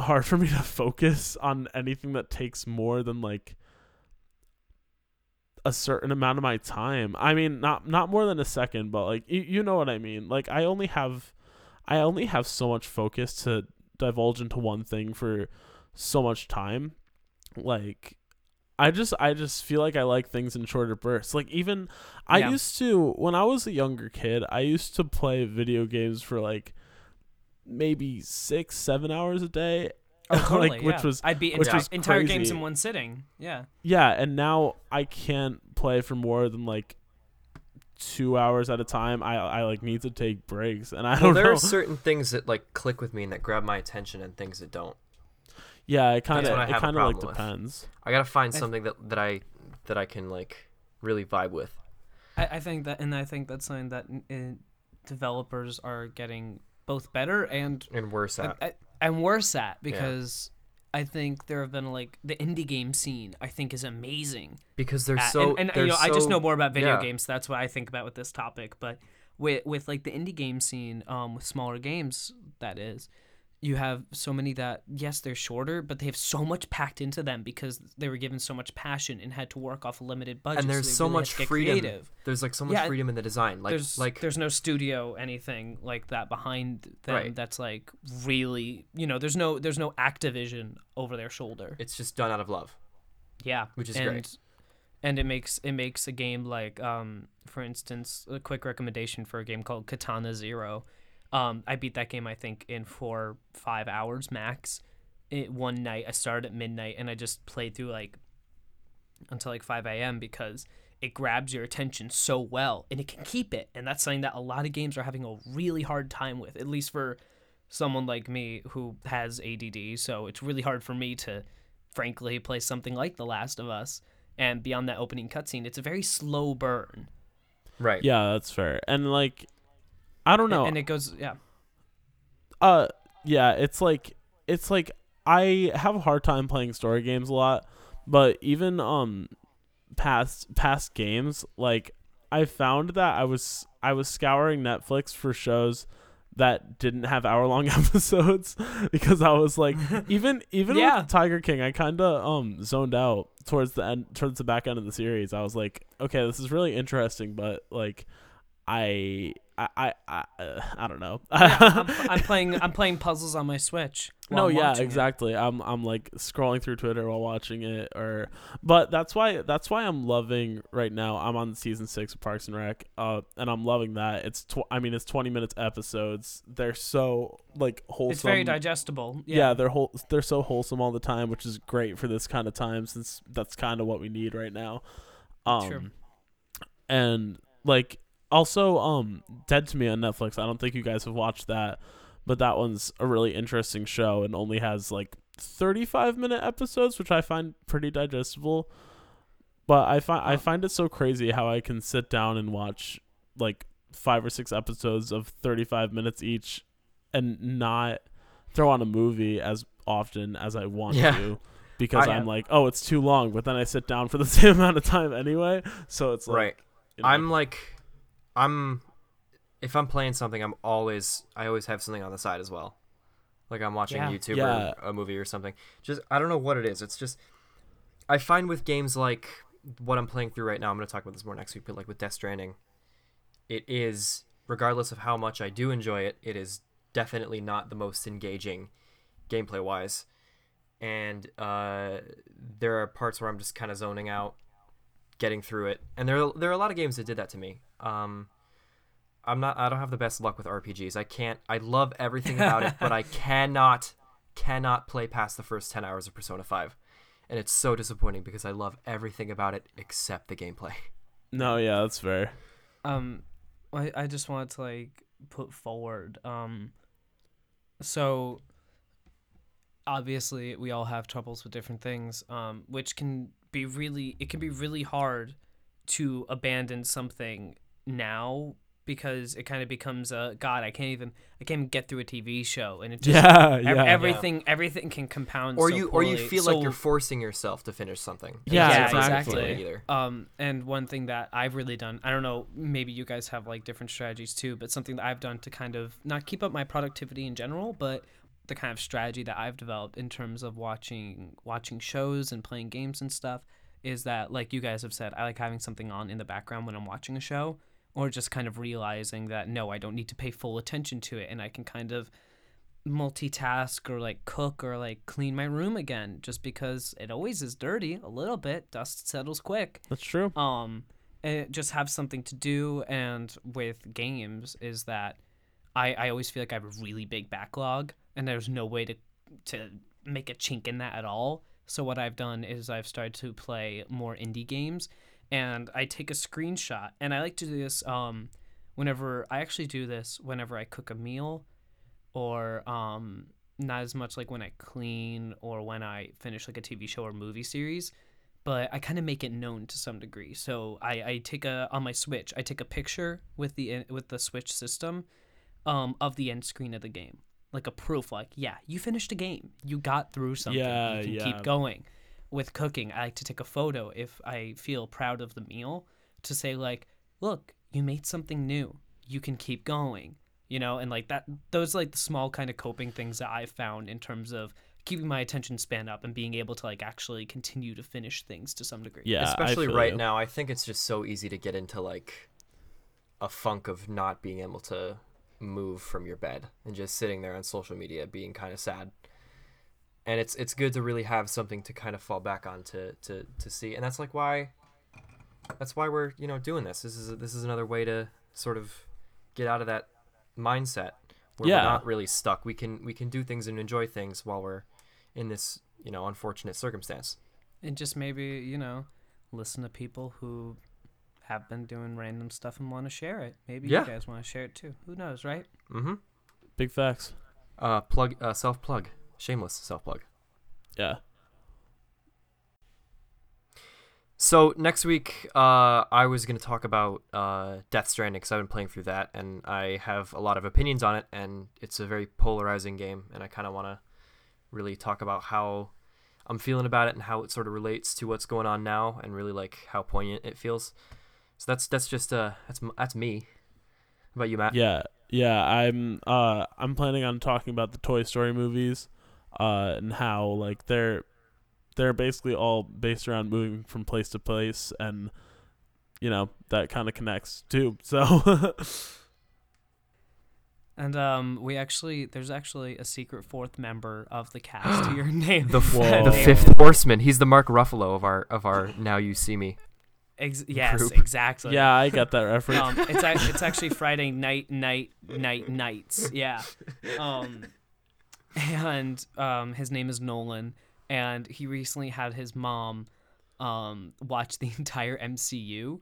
[SPEAKER 2] hard for me to focus on anything that takes more than like a certain amount of my time. I mean, not not more than a second, but like you, you know what I mean. Like I only have I only have so much focus to divulge into one thing for so much time. Like I just I just feel like I like things in shorter bursts. Like even I
[SPEAKER 1] Yeah.
[SPEAKER 2] used to when I was a younger kid, I used to play video games for like maybe 6 7 hours a day.
[SPEAKER 1] Oh, totally,
[SPEAKER 2] like which
[SPEAKER 1] yeah.
[SPEAKER 2] was
[SPEAKER 1] I'd entire,
[SPEAKER 2] was
[SPEAKER 1] entire games in one sitting. Yeah.
[SPEAKER 2] yeah, and now I can't play for more than like 2 hours at a time. I I like need to take breaks and I
[SPEAKER 3] Well,
[SPEAKER 2] don't
[SPEAKER 3] there
[SPEAKER 2] know.
[SPEAKER 3] are certain things that like click with me and that grab my attention, and things that don't.
[SPEAKER 2] yeah, it kind
[SPEAKER 3] what
[SPEAKER 2] of
[SPEAKER 3] I
[SPEAKER 2] it
[SPEAKER 3] have
[SPEAKER 2] kind of like
[SPEAKER 3] problem with.
[SPEAKER 2] depends.
[SPEAKER 3] I gotta find something that that I that I can like really vibe with.
[SPEAKER 1] I, I think that, and I think that's something that uh, developers are getting both better and
[SPEAKER 3] And worse at.
[SPEAKER 1] and, and worse at because I think there have been like the indie game scene. I think is amazing.
[SPEAKER 3] because they're
[SPEAKER 1] at-
[SPEAKER 3] so.
[SPEAKER 1] and, and
[SPEAKER 3] they're
[SPEAKER 1] you know, I just know more about video
[SPEAKER 3] yeah.
[SPEAKER 1] games. So that's what I think about with this topic. But with with like the indie game scene, um, with smaller games, that is, you have so many that yes, they're shorter, but they have so much packed into them because they were given so much passion and had to work off a limited budget.
[SPEAKER 3] And there's
[SPEAKER 1] they
[SPEAKER 3] so
[SPEAKER 1] really
[SPEAKER 3] much freedom.
[SPEAKER 1] creative.
[SPEAKER 3] There's like so much
[SPEAKER 1] Yeah,
[SPEAKER 3] freedom in the design. Like
[SPEAKER 1] there's
[SPEAKER 3] like
[SPEAKER 1] there's no studio anything like that behind them
[SPEAKER 3] Right.
[SPEAKER 1] that's like really you know there's no there's no Activision over their shoulder.
[SPEAKER 3] it's just done out of love.
[SPEAKER 1] Yeah,
[SPEAKER 3] Which is
[SPEAKER 1] and,
[SPEAKER 3] great.
[SPEAKER 1] And it makes it makes a game like, um, for instance, a quick recommendation for a game called Katana Zero. Um, I beat that game I think in four five hours max. It, one night I started at midnight and I just played through like until like five a.m. because it grabs your attention so well and it can keep it, and that's something that a lot of games are having a really hard time with, at least for someone like me who has ADD. So it's really hard for me to, frankly, play something like The Last of Us. And beyond that opening cutscene, it's a very slow burn.
[SPEAKER 3] Right.
[SPEAKER 2] Yeah, that's fair. And like I don't know.
[SPEAKER 1] And it goes, yeah.
[SPEAKER 2] uh yeah it's like it's like i have a hard time playing story games a lot but even um past past games like i found that i was i was scouring netflix for shows that didn't have hour long episodes because i was like even even
[SPEAKER 1] Yeah.
[SPEAKER 2] with tiger king i kind of um zoned out towards the end towards the back end of the series i was like okay this is really interesting but like I I I I, uh, I don't know.
[SPEAKER 1] Yeah, I'm, I'm playing. I'm playing puzzles on my Switch.
[SPEAKER 2] no,
[SPEAKER 1] I'm
[SPEAKER 2] yeah,
[SPEAKER 1] watching it.
[SPEAKER 2] exactly. I'm I'm like scrolling through Twitter while watching it, or but that's why that's why I'm loving right now. I'm on season six of Parks and Rec, uh, and I'm loving that. It's tw- I mean it's 20 minutes episodes. They're so like wholesome.
[SPEAKER 1] It's very digestible.
[SPEAKER 2] Yeah.
[SPEAKER 1] Yeah.
[SPEAKER 2] they're whole they're so wholesome all the time, which is great for this kind of time since that's kind of what we need right now. Um,
[SPEAKER 1] True.
[SPEAKER 2] and like also um Dead to Me on Netflix. I don't think you guys have watched that, but that one's a really interesting show and only has like 35 minute episodes, which I find pretty digestible. But I find I find it so crazy how I can sit down and watch like five or six episodes of 35 minutes each and not throw on a movie as often as I want
[SPEAKER 3] Yeah.
[SPEAKER 2] to because
[SPEAKER 3] I-
[SPEAKER 2] I'm like, oh, it's too long, but then I sit down for the same amount of time anyway. So it's like,
[SPEAKER 3] right.
[SPEAKER 2] you know,
[SPEAKER 3] I'm like, I'm. If I'm playing something, I'm always. I always have something on the side as well. Like I'm watching
[SPEAKER 1] Yeah.
[SPEAKER 3] YouTube
[SPEAKER 2] Yeah.
[SPEAKER 3] or a movie or something. Just I don't know what it is. It's just I find with games like what I'm playing through right now. I'm going to talk about this more next week. But like with Death Stranding, it is regardless of how much I do enjoy it, it is definitely not the most engaging gameplay wise. And uh, there are parts where I'm just kind of zoning out, getting through it. And there there are a lot of games that did that to me. Um, I'm not. I don't have the best luck with RPGs. I can't. I love everything about it, but I cannot cannot play past the first ten hours of Persona Five, and it's so disappointing because I love everything about it except the gameplay.
[SPEAKER 2] no, yeah, that's fair.
[SPEAKER 1] Um, I I just wanted to like put forward. Um, so obviously we all have troubles with different things. Um, which can be really it can be really hard to abandon something now because it kind of becomes a god. I can't even I can't even get through a TV show and it just
[SPEAKER 2] Yeah,
[SPEAKER 1] ev-
[SPEAKER 2] yeah.
[SPEAKER 1] everything everything can compound.
[SPEAKER 3] or
[SPEAKER 1] so
[SPEAKER 3] you or you feel
[SPEAKER 1] So-
[SPEAKER 3] like you're forcing yourself to finish something. and
[SPEAKER 2] Yeah,
[SPEAKER 3] you
[SPEAKER 2] exactly.
[SPEAKER 3] Either.
[SPEAKER 1] Um, and one thing that I've really done, I don't know, maybe you guys have like different strategies too, but something that I've done to kind of not keep up my productivity in general, but the kind of strategy that I've developed in terms of watching watching shows and playing games and stuff is that like you guys have said, I like having something on in the background when I'm watching a show or just kind of realizing that no, I don't need to pay full attention to it and I can kind of multitask or like cook or like clean my room again just because it always is dirty a little bit dust settles quick
[SPEAKER 2] That's true.
[SPEAKER 1] um and just have something to do and with games is that I, I always feel like I have a really big backlog and there's no way to to make a chink in that at all. So what I've done is I've started to play more indie games and I take a screenshot and I like to do this um whenever I actually do this whenever I cook a meal or um not as much like when I clean or when I finish like a TV show or movie series but I kind of make it known to some degree. So I, I take a on my Switch, I take a picture with the with the Switch system, um, of the end screen of the game, like a proof, like yeah, you finished a game, you got through something,
[SPEAKER 2] Yeah,
[SPEAKER 1] you can
[SPEAKER 2] yeah.
[SPEAKER 1] keep going. With cooking, I like to take a photo if I feel proud of the meal to say like, look, you made something new, you can keep going, you know, and like that. Those are, like the small kind of coping things that I've found in terms of keeping my attention span up and being able to like actually continue to finish things to some degree.
[SPEAKER 2] Yeah,
[SPEAKER 3] Especially right
[SPEAKER 2] you.
[SPEAKER 3] now, I think it's just so easy to get into like a funk of not being able to move from your bed and just sitting there on social media being kind of sad. And it's it's good to really have something to kind of fall back on to to to see. And that's like why that's why we're, you know, doing this. This is this is another way to sort of get out of that mindset where
[SPEAKER 2] Yeah.
[SPEAKER 3] we're not really stuck. We can we can do things and enjoy things while we're in this, you know, unfortunate circumstance.
[SPEAKER 1] and just maybe you know listen to people who have been doing random stuff and want to share it maybe
[SPEAKER 3] Yeah.
[SPEAKER 1] you guys want to share it too who knows right
[SPEAKER 3] Mm-hmm.
[SPEAKER 2] Big facts.
[SPEAKER 3] Uh, plug, uh, self plug, shameless self plug.
[SPEAKER 2] Yeah.
[SPEAKER 3] So next week, uh, I was gonna talk about uh, Death Stranding because I've been playing through that, and I have a lot of opinions on it, and it's a very polarizing game, and I kind of want to really talk about how I'm feeling about it and how it sort of relates to what's going on now, and really like how poignant it feels. So that's that's just uh that's that's me. How about you, Matt?
[SPEAKER 2] Yeah. Yeah, I'm uh I'm planning on talking about the Toy Story movies uh and how like they're they're basically all based around moving from place to place and you know that kind of connects too. So
[SPEAKER 1] And um, we actually there's actually a secret fourth member of the cast to your name.
[SPEAKER 3] The the fifth horseman. He's the Mark Ruffalo of our of our Now You See Me.
[SPEAKER 1] Ex- yes,
[SPEAKER 3] group.
[SPEAKER 1] exactly.
[SPEAKER 2] yeah, I got that reference.
[SPEAKER 1] Um, it's ac- it's actually Friday night, night, night, nights. Yeah. Um, and um, his name is Nolan, and he recently had his mom um watch the entire MCU,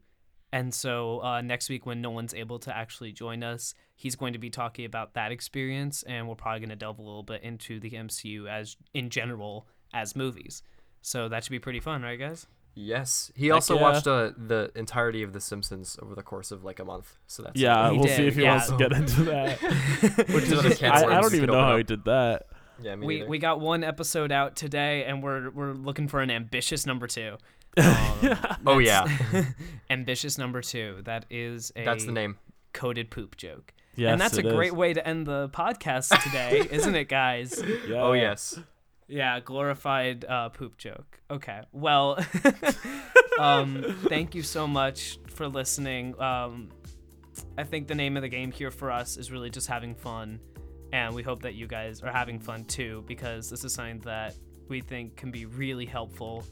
[SPEAKER 1] and so uh, next week when Nolan's able to actually join us, he's going to be talking about that experience, and we're probably going to delve a little bit into the MCU as in general as movies. So that should be pretty fun, right, guys?
[SPEAKER 3] Yes. He
[SPEAKER 2] Heck
[SPEAKER 3] also
[SPEAKER 2] yeah.
[SPEAKER 3] watched uh, the entirety of The Simpsons over the course of like a month. So that's
[SPEAKER 2] yeah,
[SPEAKER 1] He
[SPEAKER 2] we'll
[SPEAKER 1] did,
[SPEAKER 2] see if he
[SPEAKER 1] yeah.
[SPEAKER 2] wants to get into that.
[SPEAKER 3] Which is
[SPEAKER 2] I, I don't even know how he did that.
[SPEAKER 3] Yeah, me
[SPEAKER 1] we
[SPEAKER 3] neither.
[SPEAKER 1] we got one episode out today, and we're we're looking for an ambitious number two. Um,
[SPEAKER 3] Oh,
[SPEAKER 1] that's- ambitious number two. That is a
[SPEAKER 3] That's the name.
[SPEAKER 1] coded poop joke,
[SPEAKER 2] Yes,
[SPEAKER 1] and that's a great
[SPEAKER 2] is.
[SPEAKER 1] way to end the podcast today, isn't it, guys?
[SPEAKER 2] Yeah.
[SPEAKER 3] Oh yes.
[SPEAKER 1] Yeah, glorified uh, poop joke. Okay, well, um, thank you so much for listening. Um, I think the name of the game here for us is really just having fun, and we hope that you guys are having fun too, because this is something that we think can be really helpful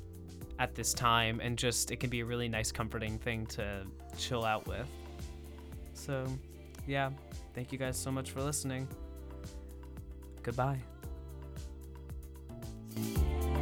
[SPEAKER 1] at this time, and just it can be a really nice, comforting thing to chill out with. So, yeah, thank you guys so much for listening. Goodbye. Yeah.